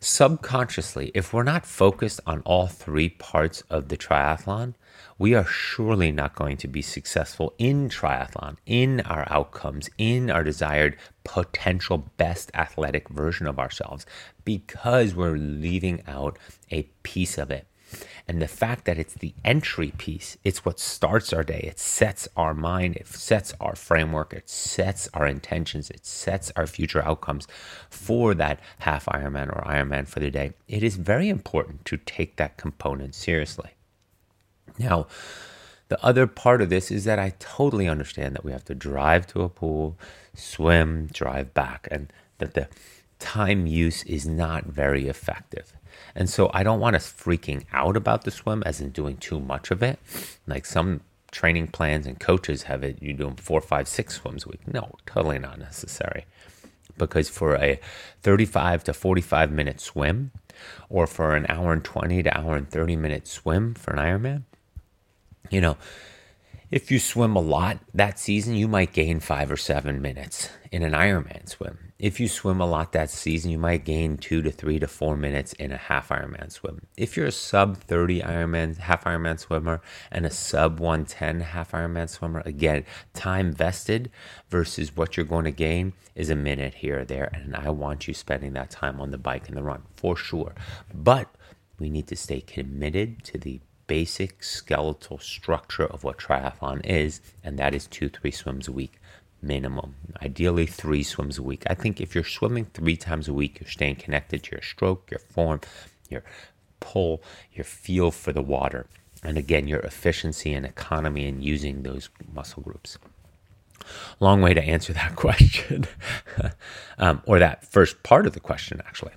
subconsciously, if we're not focused on all three parts of the triathlon, we are surely not going to be successful in triathlon, in our outcomes, in our desired potential best athletic version of ourselves, because we're leaving out a piece of it. And the fact that it's the entry piece, it's what starts our day. It sets our mind, it sets our framework, it sets our intentions, it sets our future outcomes for that half Ironman or Ironman for the day. It is very important to take that component seriously. Now, the other part of this is that I totally understand that we have to drive to a pool, swim, drive back, and that the time use is not very effective. And so I don't want us freaking out about the swim as in doing too much of it. Like some training plans and coaches have it, you're doing four, five, six swims a week. No, totally not necessary. Because for a 35 to 45 minute swim, or for an hour and 20 to hour and 30 minute swim for an Ironman, you know, if you swim a lot that season, you might gain five or seven minutes in an Ironman swim. If you swim a lot that season, you might gain two to three to four minutes in a half Ironman swim. If you're a sub 30 Ironman, half Ironman swimmer and a sub 110 half Ironman swimmer, again, time vested versus what you're going to gain is a minute here or there. And I want you spending that time on the bike and the run for sure. But we need to stay committed to the basic skeletal structure of what triathlon is, and that is two, three swims a week minimum. Ideally, three swims a week. I think if you're swimming three times a week, you're staying connected to your stroke, your form, your pull, your feel for the water, and again, your efficiency and economy in using those muscle groups. Long way to answer that question, um, or that first part of the question, actually.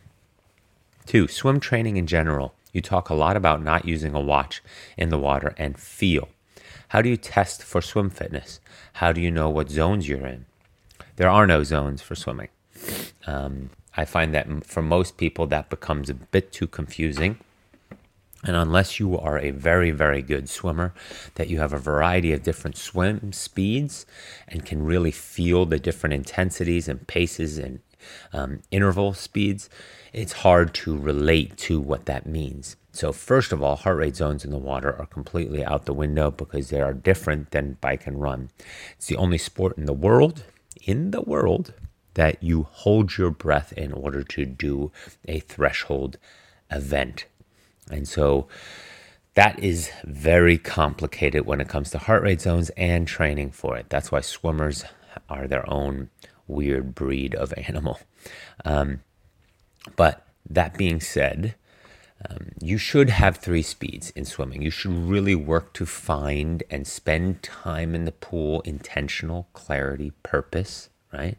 Two, swim training in general you talk a lot about not using a watch in the water and feel. How do you test for swim fitness? How do you know what zones you're in? There are no zones for swimming. Um, I find that for most people that becomes a bit too confusing. And unless you are a very, very good swimmer, that you have a variety of different swim speeds and can really feel the different intensities and paces and um, interval speeds, it's hard to relate to what that means. So, first of all, heart rate zones in the water are completely out the window because they are different than bike and run. It's the only sport in the world, in the world, that you hold your breath in order to do a threshold event. And so, that is very complicated when it comes to heart rate zones and training for it. That's why swimmers are their own weird breed of animal. Um, but that being said, um, you should have three speeds in swimming. You should really work to find and spend time in the pool, intentional clarity, purpose, right?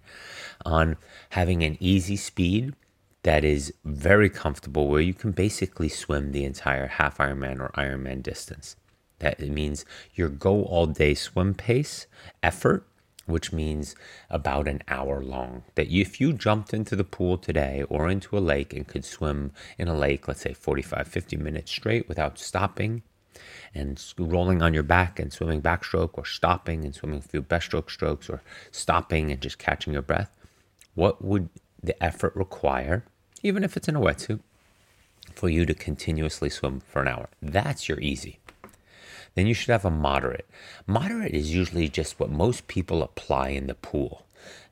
On having an easy speed that is very comfortable where you can basically swim the entire half Ironman or Ironman distance. That means your go all day swim pace, effort, which means about an hour long. That if you jumped into the pool today or into a lake and could swim in a lake, let's say 45, 50 minutes straight without stopping and rolling on your back and swimming backstroke or stopping and swimming a few breaststroke strokes or stopping and just catching your breath, what would the effort require, even if it's in a wetsuit, for you to continuously swim for an hour? That's your easy then you should have a moderate. Moderate is usually just what most people apply in the pool.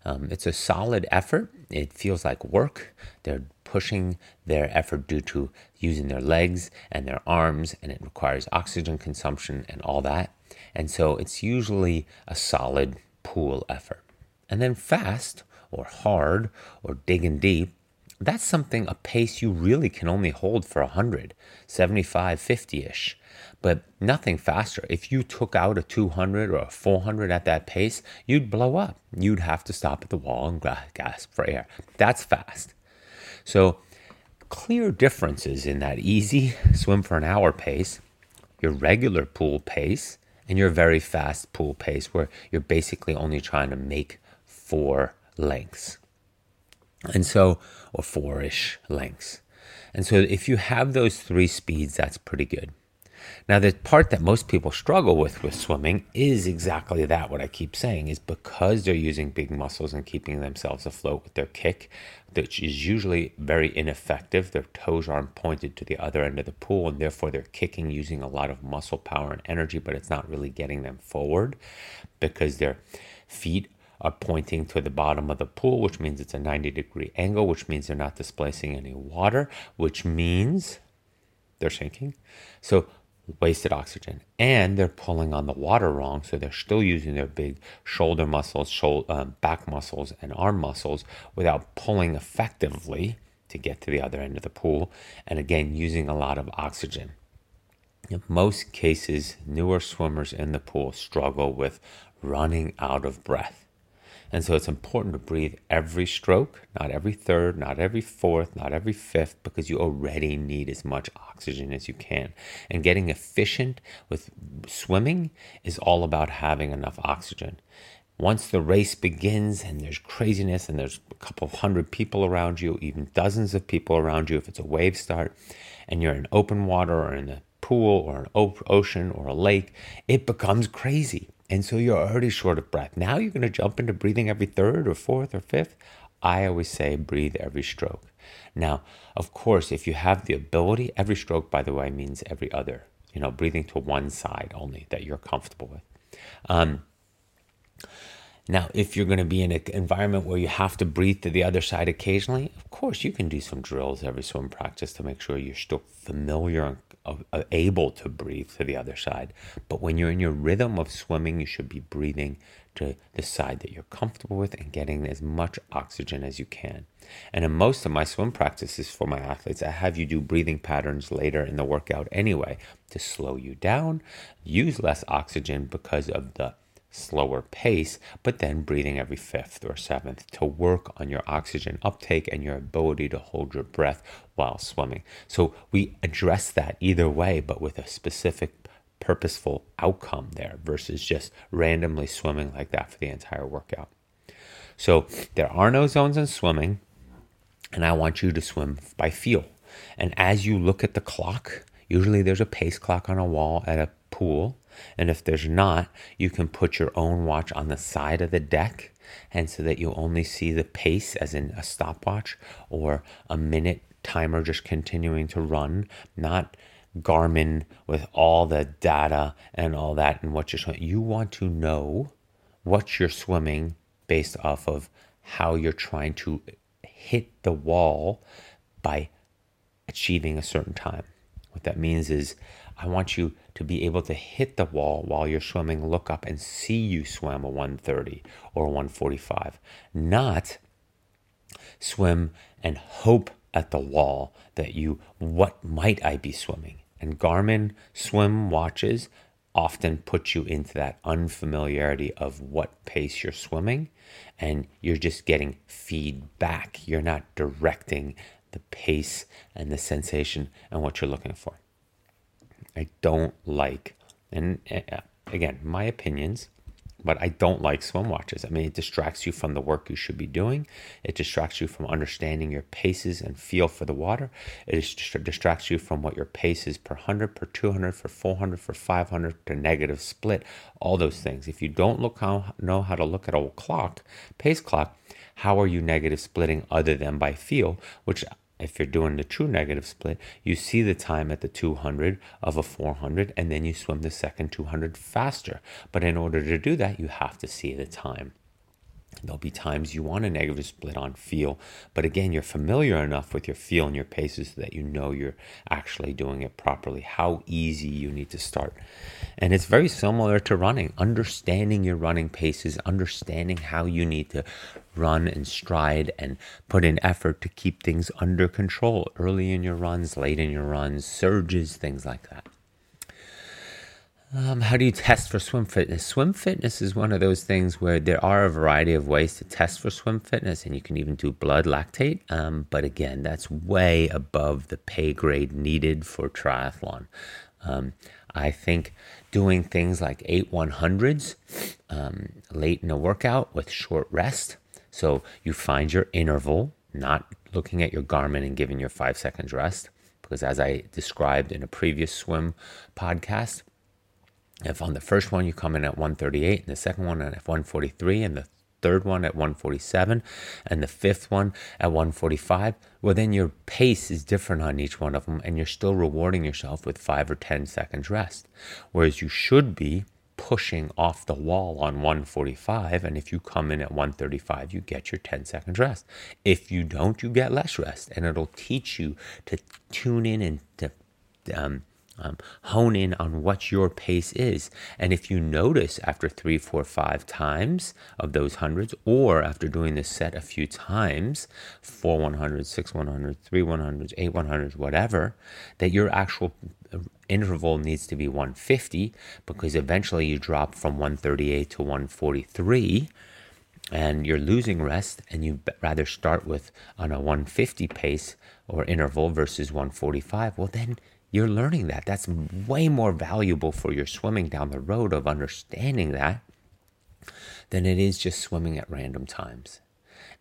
Um, it's a solid effort. It feels like work. They're pushing their effort due to using their legs and their arms, and it requires oxygen consumption and all that. And so it's usually a solid pool effort. And then fast or hard or digging deep, that's something, a pace you really can only hold for 100, 75, 50 ish but nothing faster. If you took out a 200 or a 400 at that pace, you'd blow up. You'd have to stop at the wall and gasp for air. That's fast. So, clear differences in that easy swim for an hour pace, your regular pool pace, and your very fast pool pace, where you're basically only trying to make four lengths. And so, or four ish lengths. And so, if you have those three speeds, that's pretty good. Now, the part that most people struggle with with swimming is exactly that. What I keep saying is because they're using big muscles and keeping themselves afloat with their kick, which is usually very ineffective. Their toes aren't pointed to the other end of the pool, and therefore they're kicking using a lot of muscle power and energy, but it's not really getting them forward because their feet are pointing to the bottom of the pool, which means it's a 90 degree angle, which means they're not displacing any water, which means they're sinking. So wasted oxygen. And they're pulling on the water wrong so they're still using their big shoulder muscles shoulder, um, back muscles and arm muscles without pulling effectively to get to the other end of the pool and again using a lot of oxygen. In most cases newer swimmers in the pool struggle with running out of breath And so it's important to breathe every stroke, not every third, not every fourth, not every fifth, because you already need as much oxygen as you can. And getting efficient with swimming is all about having enough oxygen. Once the race begins and there's craziness and there's a couple hundred people around you, even dozens of people around you, if it's a wave start and you're in open water or in the pool or an ocean or a lake, it becomes crazy. And so you're already short of breath. Now you're going to jump into breathing every third or fourth or fifth. I always say breathe every stroke. Now, of course, if you have the ability, every stroke, by the way, means every other, you know, breathing to one side only that you're comfortable with. Um, now, if you're going to be in an environment where you have to breathe to the other side occasionally, of course, you can do some drills every swim practice to make sure you're still familiar and able to breathe to the other side. But when you're in your rhythm of swimming, you should be breathing to the side that you're comfortable with and getting as much oxygen as you can. And in most of my swim practices for my athletes, I have you do breathing patterns later in the workout anyway to slow you down, use less oxygen because of the slower pace, but then breathing every fifth or seventh to work on your oxygen uptake and your ability to hold your breath while swimming. So we address that either way, but with a specific purposeful outcome there versus just randomly swimming like that for the entire workout. So there are no zones in swimming, and I want you to swim by feel. And as you look at the clock, usually there's a pace clock on a wall at a pool and if there's not, you can put your own watch on the side of the deck, and so that you only see the pace as in a stopwatch or a minute timer just continuing to run, not Garmin with all the data and all that and what you're swimming. You want to know what you're swimming based off of how you're trying to hit the wall by achieving a certain time. What that means is I want you to be able to hit the wall while you're swimming, look up and see you swim a 130 or a 145, not swim and hope at the wall that you, what might I be swimming? And Garmin swim watches often put you into that unfamiliarity of what pace you're swimming, and you're just getting feedback. You're not directing the pace and the sensation and what you're looking for. I don't like, and uh, again, my opinions, but I don't like swim watches. I mean, it distracts you from the work you should be doing. It distracts you from understanding your paces and feel for the water. It distracts you from what your pace is per 100, per 200, for 400, for 500, to negative split, all those things. If you don't look how, know how to look at a clock, pace clock, how are you negative splitting other than by feel, which if you're doing the true negative split, you see the time at the 200 of a 400 and then you swim the second 200 faster. But in order to do that, you have to see the time. There'll be times you want a negative split on feel, but again, you're familiar enough with your feel and your paces that you know you're actually doing it properly, how easy you need to start. And it's very similar to running, understanding your running paces, understanding how you need to run and stride and put in effort to keep things under control early in your runs, late in your runs, surges, things like that. Um, how do you test for swim fitness? Swim fitness is one of those things where there are a variety of ways to test for swim fitness, and you can even do blood lactate. Um, but again, that's way above the pay grade needed for triathlon. Um, I think doing things like eight 100s um, late in a workout with short rest. So you find your interval, not looking at your Garmin and giving your five seconds rest. Because as I described in a previous swim podcast, if on the first one you come in at 138, and the second one at 143, and the third one at 147, and the fifth one at 145, well, then your pace is different on each one of them, and you're still rewarding yourself with five or 10 seconds rest. Whereas you should be pushing off the wall on 145, and if you come in at 135, you get your 10 seconds rest. If you don't, you get less rest, and it'll teach you to tune in and to um, um, hone in on what your pace is. And if you notice after three, four, five times of those hundreds, or after doing this set a few times, four 100s, six 100s, three 100s, eight 100s, whatever, that your actual uh, interval needs to be 150 because eventually you drop from 138 to 143 and you're losing rest and you rather start with on a 150 pace or interval versus 145 well then you're learning that that's way more valuable for your swimming down the road of understanding that than it is just swimming at random times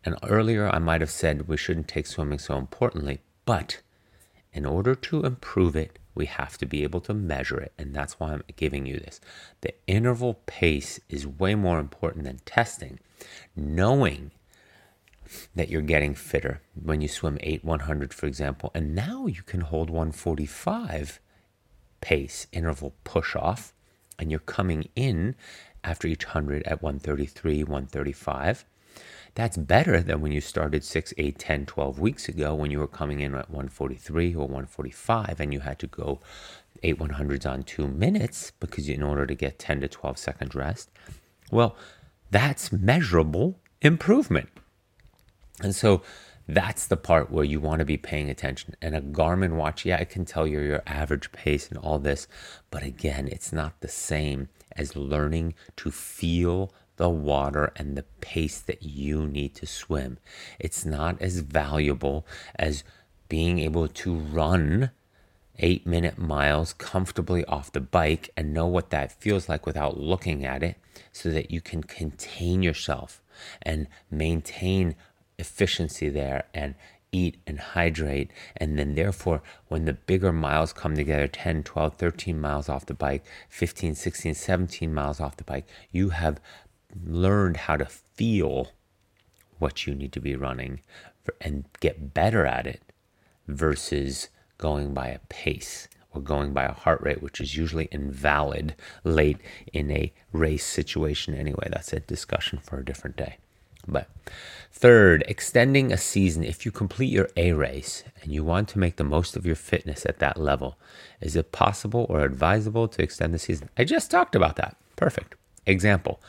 and earlier i might have said we shouldn't take swimming so importantly but in order to improve it we have to be able to measure it. And that's why I'm giving you this. The interval pace is way more important than testing. Knowing that you're getting fitter when you swim 8 100, for example, and now you can hold 145 pace interval push off, and you're coming in after each 100 at 133, 135 that's better than when you started 6, 8, 10, 12 weeks ago when you were coming in at 143 or 145 and you had to go 8 100s on two minutes because in order to get 10 to 12 seconds rest. Well, that's measurable improvement. And so that's the part where you want to be paying attention. And a Garmin watch, yeah, it can tell you your average pace and all this, but again, it's not the same as learning to feel the water and the pace that you need to swim. It's not as valuable as being able to run eight minute miles comfortably off the bike and know what that feels like without looking at it so that you can contain yourself and maintain efficiency there and eat and hydrate. And then, therefore, when the bigger miles come together 10, 12, 13 miles off the bike, 15, 16, 17 miles off the bike you have learned how to feel what you need to be running and get better at it versus going by a pace or going by a heart rate, which is usually invalid late in a race situation anyway. That's a discussion for a different day. But third, extending a season. If you complete your A race and you want to make the most of your fitness at that level, is it possible or advisable to extend the season? I just talked about that. Perfect. Example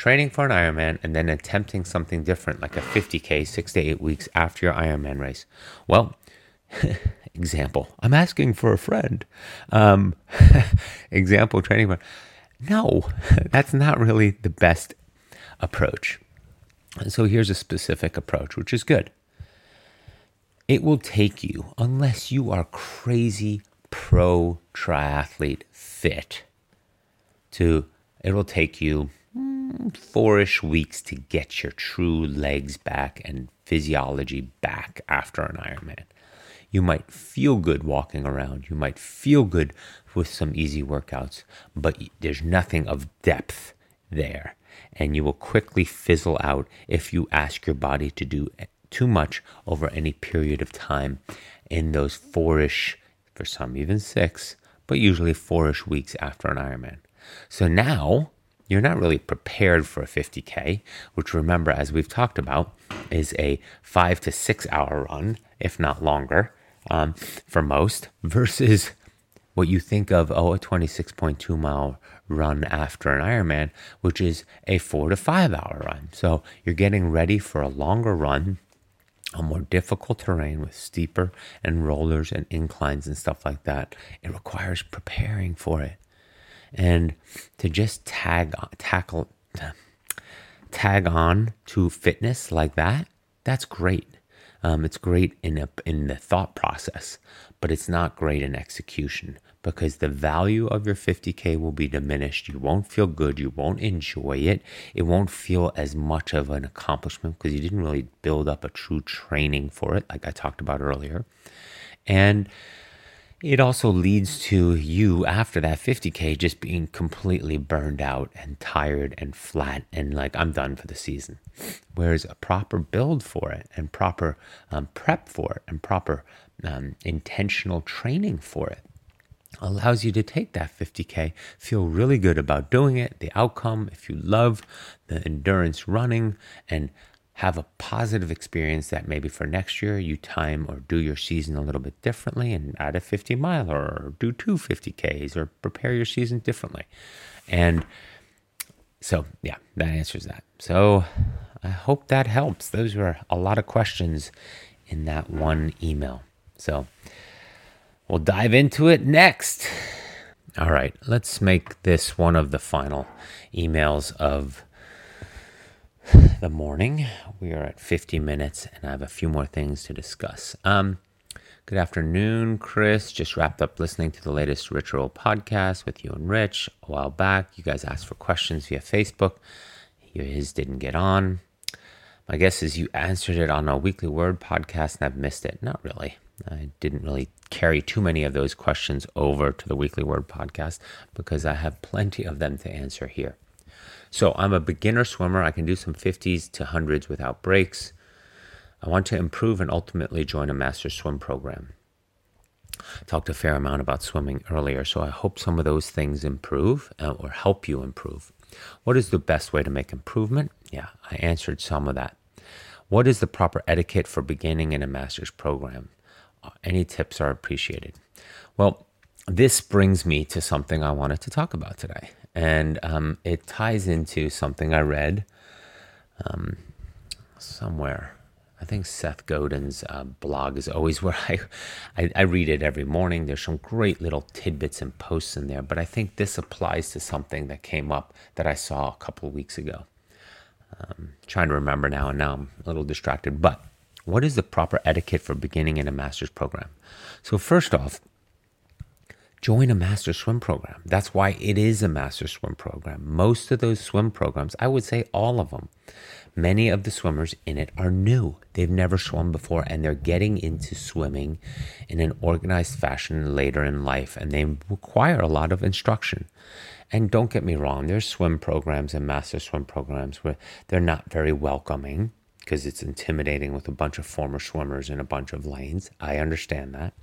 training for an Ironman and then attempting something different like a 50K six to eight weeks after your Ironman race. Well, example, I'm asking for a friend. Um, example, training for. No, that's not really the best approach. And so here's a specific approach, which is good. It will take you, unless you are crazy pro triathlete fit, to it will take you mm, four-ish weeks to get your true legs back and physiology back after an Ironman. You might feel good walking around. You might feel good with some easy workouts, but there's nothing of depth there. And you will quickly fizzle out if you ask your body to do too much over any period of time in those four-ish, for some even six, but usually four-ish weeks after an Ironman. So now you're not really prepared for a 50K, which remember, as we've talked about, is a five to six hour run, if not longer, um, for most, versus what you think of, oh, a 26.2 mile run after an Ironman, which is a four to five hour run. So you're getting ready for a longer run a more difficult terrain with steeper and rollers and inclines and stuff like that. It requires preparing for it and to just tag tackle tag on to fitness like that that's great um, it's great in a, in the thought process but it's not great in execution because the value of your 50k will be diminished. You won't feel good. You won't enjoy it. It won't feel as much of an accomplishment because you didn't really build up a true training for it like i talked about earlier. And it also leads to you after that 50K just being completely burned out and tired and flat and like, I'm done for the season. Whereas a proper build for it and proper um, prep for it and proper um, intentional training for it allows you to take that 50K, feel really good about doing it, the outcome, if you love the endurance running, and have a positive experience that maybe for next year you time or do your season a little bit differently and add a 50 mile or do two 50Ks or prepare your season differently. And so, yeah, that answers that. So, I hope that helps. Those were a lot of questions in that one email. So, we'll dive into it next. All right, let's make this one of the final emails of the morning. We are at 50 minutes and I have a few more things to discuss. Um, good afternoon, Chris. Just wrapped up listening to the latest Rich Roll podcast with you and Rich a while back. You guys asked for questions via Facebook. His didn't get on. My guess is you answered it on a weekly word podcast and I've missed it. Not really. I didn't really carry too many of those questions over to the weekly word podcast because I have plenty of them to answer here. So I'm a beginner swimmer. I can do some 50s to 100s without breaks. I want to improve and ultimately join a master swim program. I talked a fair amount about swimming earlier, so I hope some of those things improve uh, or help you improve. What is the best way to make improvement? Yeah, I answered some of that. What is the proper etiquette for beginning in a master's program? Any tips are appreciated. Well, this brings me to something I wanted to talk about today and um, it ties into something I read um, somewhere. I think Seth Godin's uh, blog is always where I, I, I read it every morning. There's some great little tidbits and posts in there, but I think this applies to something that came up that I saw a couple of weeks ago. Um, trying to remember now, and now I'm a little distracted. But what is the proper etiquette for beginning in a master's program? So first off, join a master swim program. That's why it is a master swim program. Most of those swim programs, I would say all of them, many of the swimmers in it are new. They've never swum before and they're getting into swimming in an organized fashion later in life and they require a lot of instruction. And don't get me wrong, there's swim programs and master swim programs where they're not very welcoming because it's intimidating with a bunch of former swimmers in a bunch of lanes. I understand that.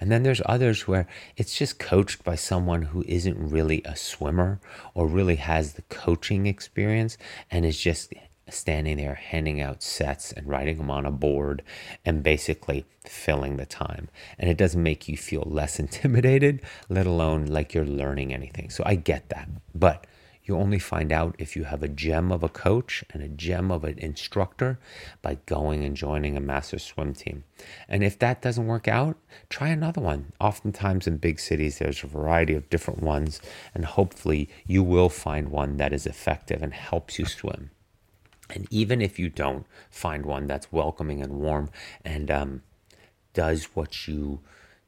And then there's others where it's just coached by someone who isn't really a swimmer or really has the coaching experience and is just standing there handing out sets and writing them on a board and basically filling the time. And it doesn't make you feel less intimidated, let alone like you're learning anything. So I get that. But you only find out if you have a gem of a coach and a gem of an instructor by going and joining a master swim team. And if that doesn't work out, try another one. Oftentimes in big cities, there's a variety of different ones, and hopefully you will find one that is effective and helps you swim. And even if you don't find one that's welcoming and warm and um, does what you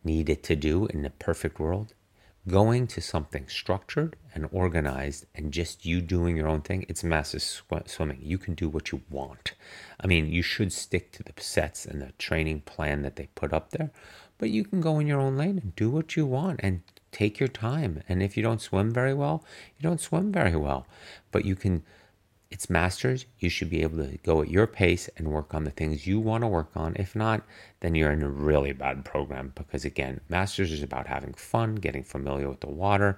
need it to do in the perfect world, going to something structured and organized and just you doing your own thing, it's massive sw- swimming. You can do what you want. I mean, you should stick to the sets and the training plan that they put up there, but you can go in your own lane and do what you want and take your time. And if you don't swim very well, you don't swim very well, but you can it's masters. You should be able to go at your pace and work on the things you want to work on. If not, then you're in a really bad program because, again, masters is about having fun, getting familiar with the water,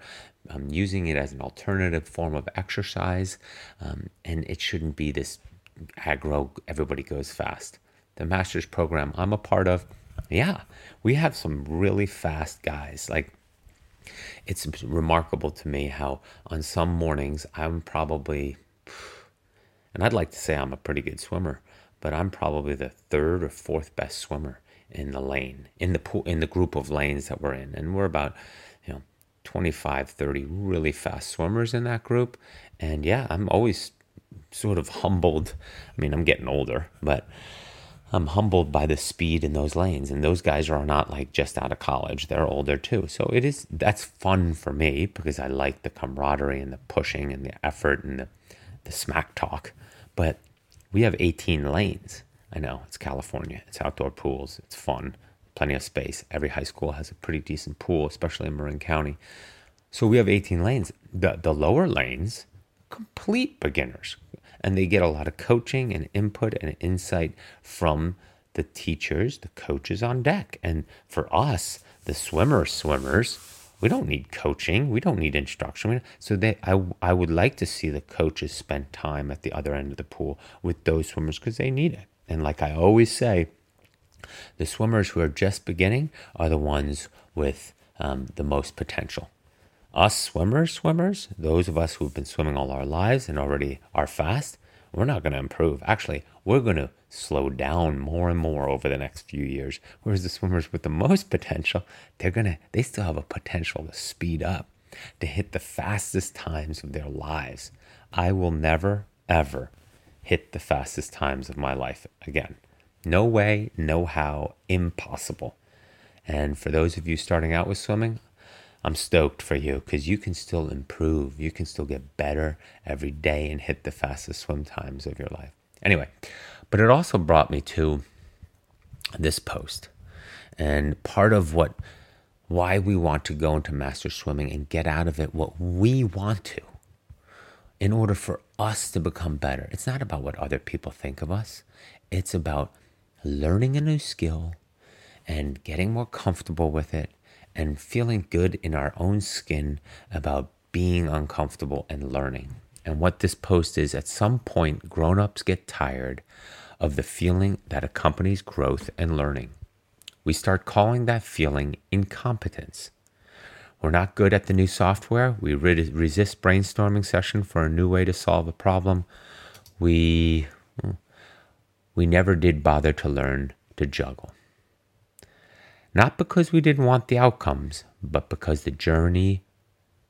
um, using it as an alternative form of exercise. Um, and it shouldn't be this aggro, everybody goes fast. The masters program I'm a part of, yeah, we have some really fast guys. Like, it's remarkable to me how on some mornings I'm probably and I'd like to say I'm a pretty good swimmer, but I'm probably the third or fourth best swimmer in the lane, in the pool, in the group of lanes that we're in. And we're about, you know, 25, 30 really fast swimmers in that group. And yeah, I'm always sort of humbled. I mean, I'm getting older, but I'm humbled by the speed in those lanes. And those guys are not like just out of college, they're older too. So it is, that's fun for me because I like the camaraderie and the pushing and the effort and the, the smack talk. But we have 18 lanes. I know it's California, it's outdoor pools, it's fun, plenty of space. Every high school has a pretty decent pool, especially in Marin County. So we have 18 lanes. The, the lower lanes, complete beginners. And they get a lot of coaching and input and insight from the teachers, the coaches on deck. And for us, the swimmer swimmers, we don't need coaching. We don't need instruction. So they, I, I would like to see the coaches spend time at the other end of the pool with those swimmers because they need it. And like I always say, the swimmers who are just beginning are the ones with um, the most potential. Us swimmers, swimmers, those of us who've been swimming all our lives and already are fast, we're not going to improve. Actually, we're going to slow down more and more over the next few years. Whereas the swimmers with the most potential, they're to, they still have a potential to speed up, to hit the fastest times of their lives. I will never, ever hit the fastest times of my life again. No way, no how, impossible. And for those of you starting out with swimming, I'm stoked for you because you can still improve. You can still get better every day and hit the fastest swim times of your life. Anyway, but it also brought me to this post. And part of what why we want to go into master swimming and get out of it what we want to in order for us to become better. It's not about what other people think of us. It's about learning a new skill and getting more comfortable with it and feeling good in our own skin about being uncomfortable and learning. And what this post is at some point, grown ups get tired of the feeling that accompanies growth and learning. We start calling that feeling incompetence. We're not good at the new software. We re- resist brainstorming session for a new way to solve a problem. We we never did bother to learn to juggle. Not because we didn't want the outcomes, but because the journey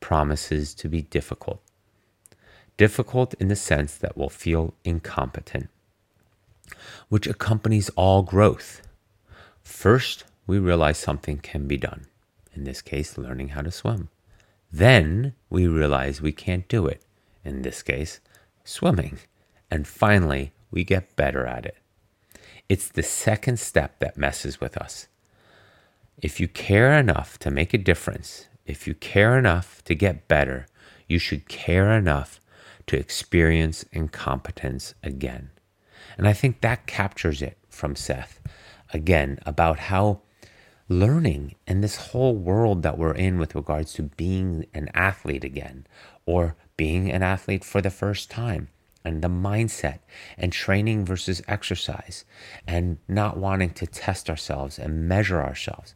promises to be difficult. Difficult in the sense that we'll feel incompetent, which accompanies all growth. First, we realize something can be done, in this case, learning how to swim. Then we realize we can't do it, in this case, swimming. And finally, we get better at it. It's the second step that messes with us. If you care enough to make a difference, if you care enough to get better, you should care enough to experience incompetence again. And I think that captures it from Seth again about how learning and this whole world that we're in with regards to being an athlete again or being an athlete for the first time and the mindset and training versus exercise and not wanting to test ourselves and measure ourselves.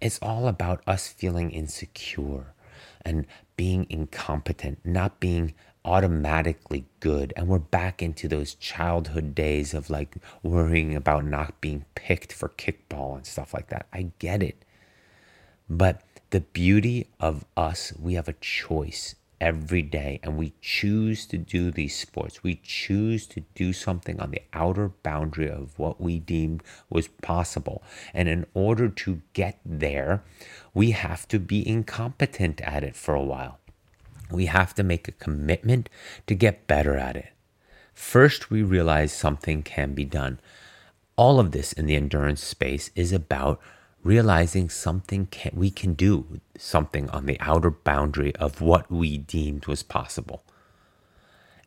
It's all about us feeling insecure and being incompetent, not being automatically good. And we're back into those childhood days of like worrying about not being picked for kickball and stuff like that. I get it. But the beauty of us, we have a choice every day and we choose to do these sports. We choose to do something on the outer boundary of what we deemed was possible. And in order to get there, we have to be incompetent at it for a while. We have to make a commitment to get better at it. First, we realize something can be done. All of this in the endurance space is about realizing something can, we can do something on the outer boundary of what we deemed was possible.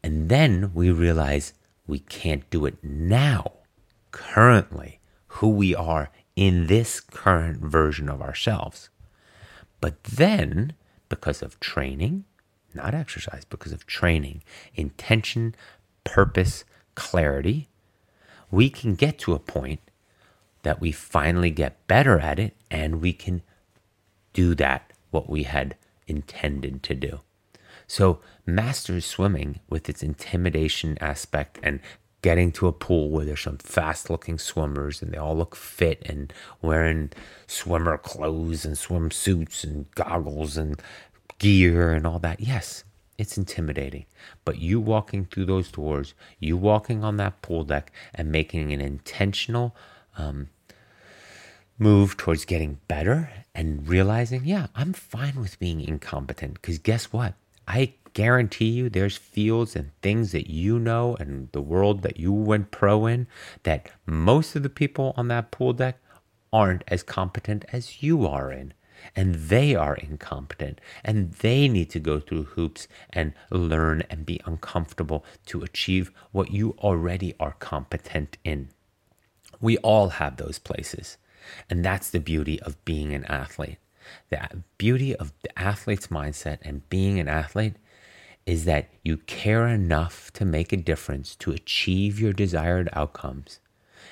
And then we realize we can't do it now, currently, who we are in this current version of ourselves. But then, because of training, not exercise, because of training, intention, purpose, clarity, we can get to a point that we finally get better at it and we can do that, what we had intended to do. So, master swimming with its intimidation aspect and getting to a pool where there's some fast looking swimmers and they all look fit and wearing swimmer clothes and swimsuits and goggles and gear and all that. Yes, it's intimidating. But you walking through those doors, you walking on that pool deck and making an intentional um, move towards getting better and realizing, yeah, I'm fine with being incompetent. Because guess what? I guarantee you there's fields and things that you know and the world that you went pro in that most of the people on that pool deck aren't as competent as you are in. And they are incompetent and they need to go through hoops and learn and be uncomfortable to achieve what you already are competent in. We all have those places. And that's the beauty of being an athlete. The beauty of the athlete's mindset and being an athlete is that you care enough to make a difference to achieve your desired outcomes.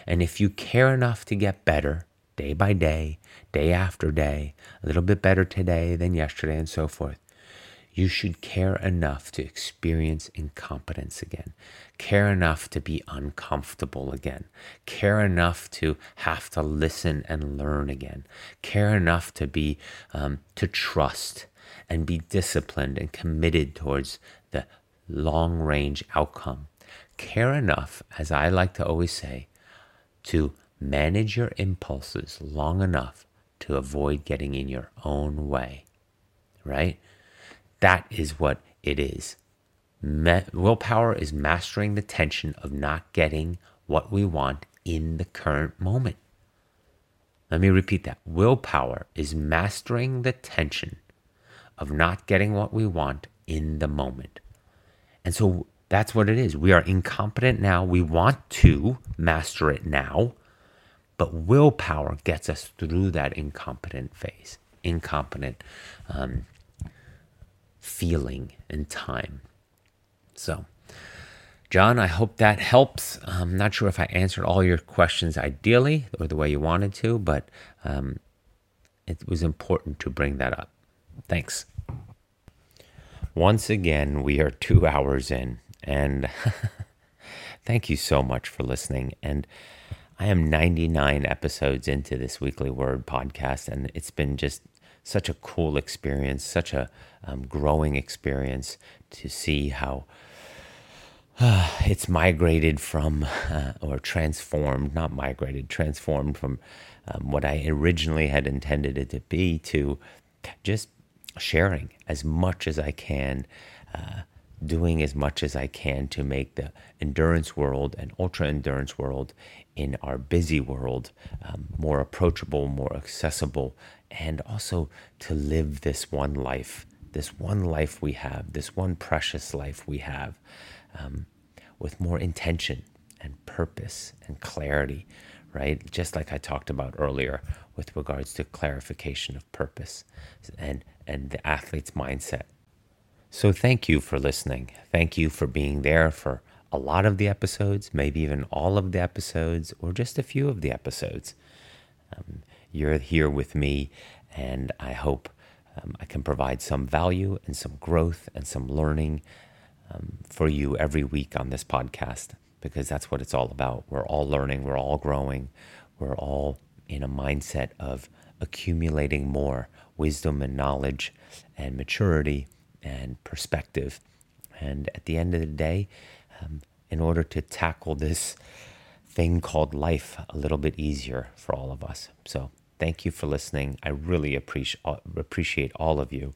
And if you care enough to get better day by day, day after day, a little bit better today than yesterday, and so forth, you should care enough to experience incompetence again, care enough to be uncomfortable again, care enough to have to listen and learn again, care enough to be um, to trust and be disciplined and committed towards the long range outcome. care enough, as I like to always say, to manage your impulses long enough to avoid getting in your own way, right? That is what it is. Me- willpower is mastering the tension of not getting what we want in the current moment. Let me repeat that. Willpower is mastering the tension of not getting what we want in the moment. And so that's what it is. We are incompetent now. We want to master it now, but willpower gets us through that incompetent phase, incompetent um, feeling and time. So, John, I hope that helps. I'm not sure if I answered all your questions ideally or the way you wanted to, but um, it was important to bring that up. Thanks. Once again, we are two hours in, and thank you so much for listening. And I am 99 episodes into this weekly word podcast, and it's been just such a cool experience, such a um, growing experience to see how it's migrated from uh, or transformed, not migrated, transformed from um, what I originally had intended it to be to just sharing as much as I can, uh, doing as much as I can to make the endurance world and ultra endurance world in our busy world um, more approachable, more accessible, and also to live this one life, this one life we have, this one precious life we have um, with more intention and purpose and clarity, right? Just like I talked about earlier with regards to clarification of purpose and, and the athlete's mindset. So thank you for listening. Thank you for being there for a lot of the episodes, maybe even all of the episodes, or just a few of the episodes. Um, you're here with me, and I hope um, I can provide some value and some growth and some learning um, for you every week on this podcast because that's what it's all about. We're all learning, we're all growing, we're all in a mindset of accumulating more wisdom and knowledge and maturity and perspective. And at the end of the day, um, in order to tackle this thing called life a little bit easier for all of us. So, thank you for listening. I really appreciate appreciate all of you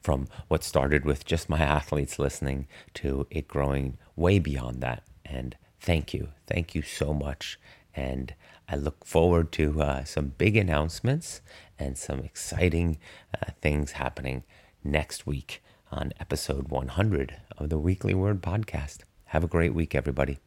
from what started with just my athletes listening to it growing way beyond that. And thank you. Thank you so much. And I look forward to uh, some big announcements and some exciting uh, things happening next week on episode 100 of the Weekly Word Podcast. Have a great week, everybody.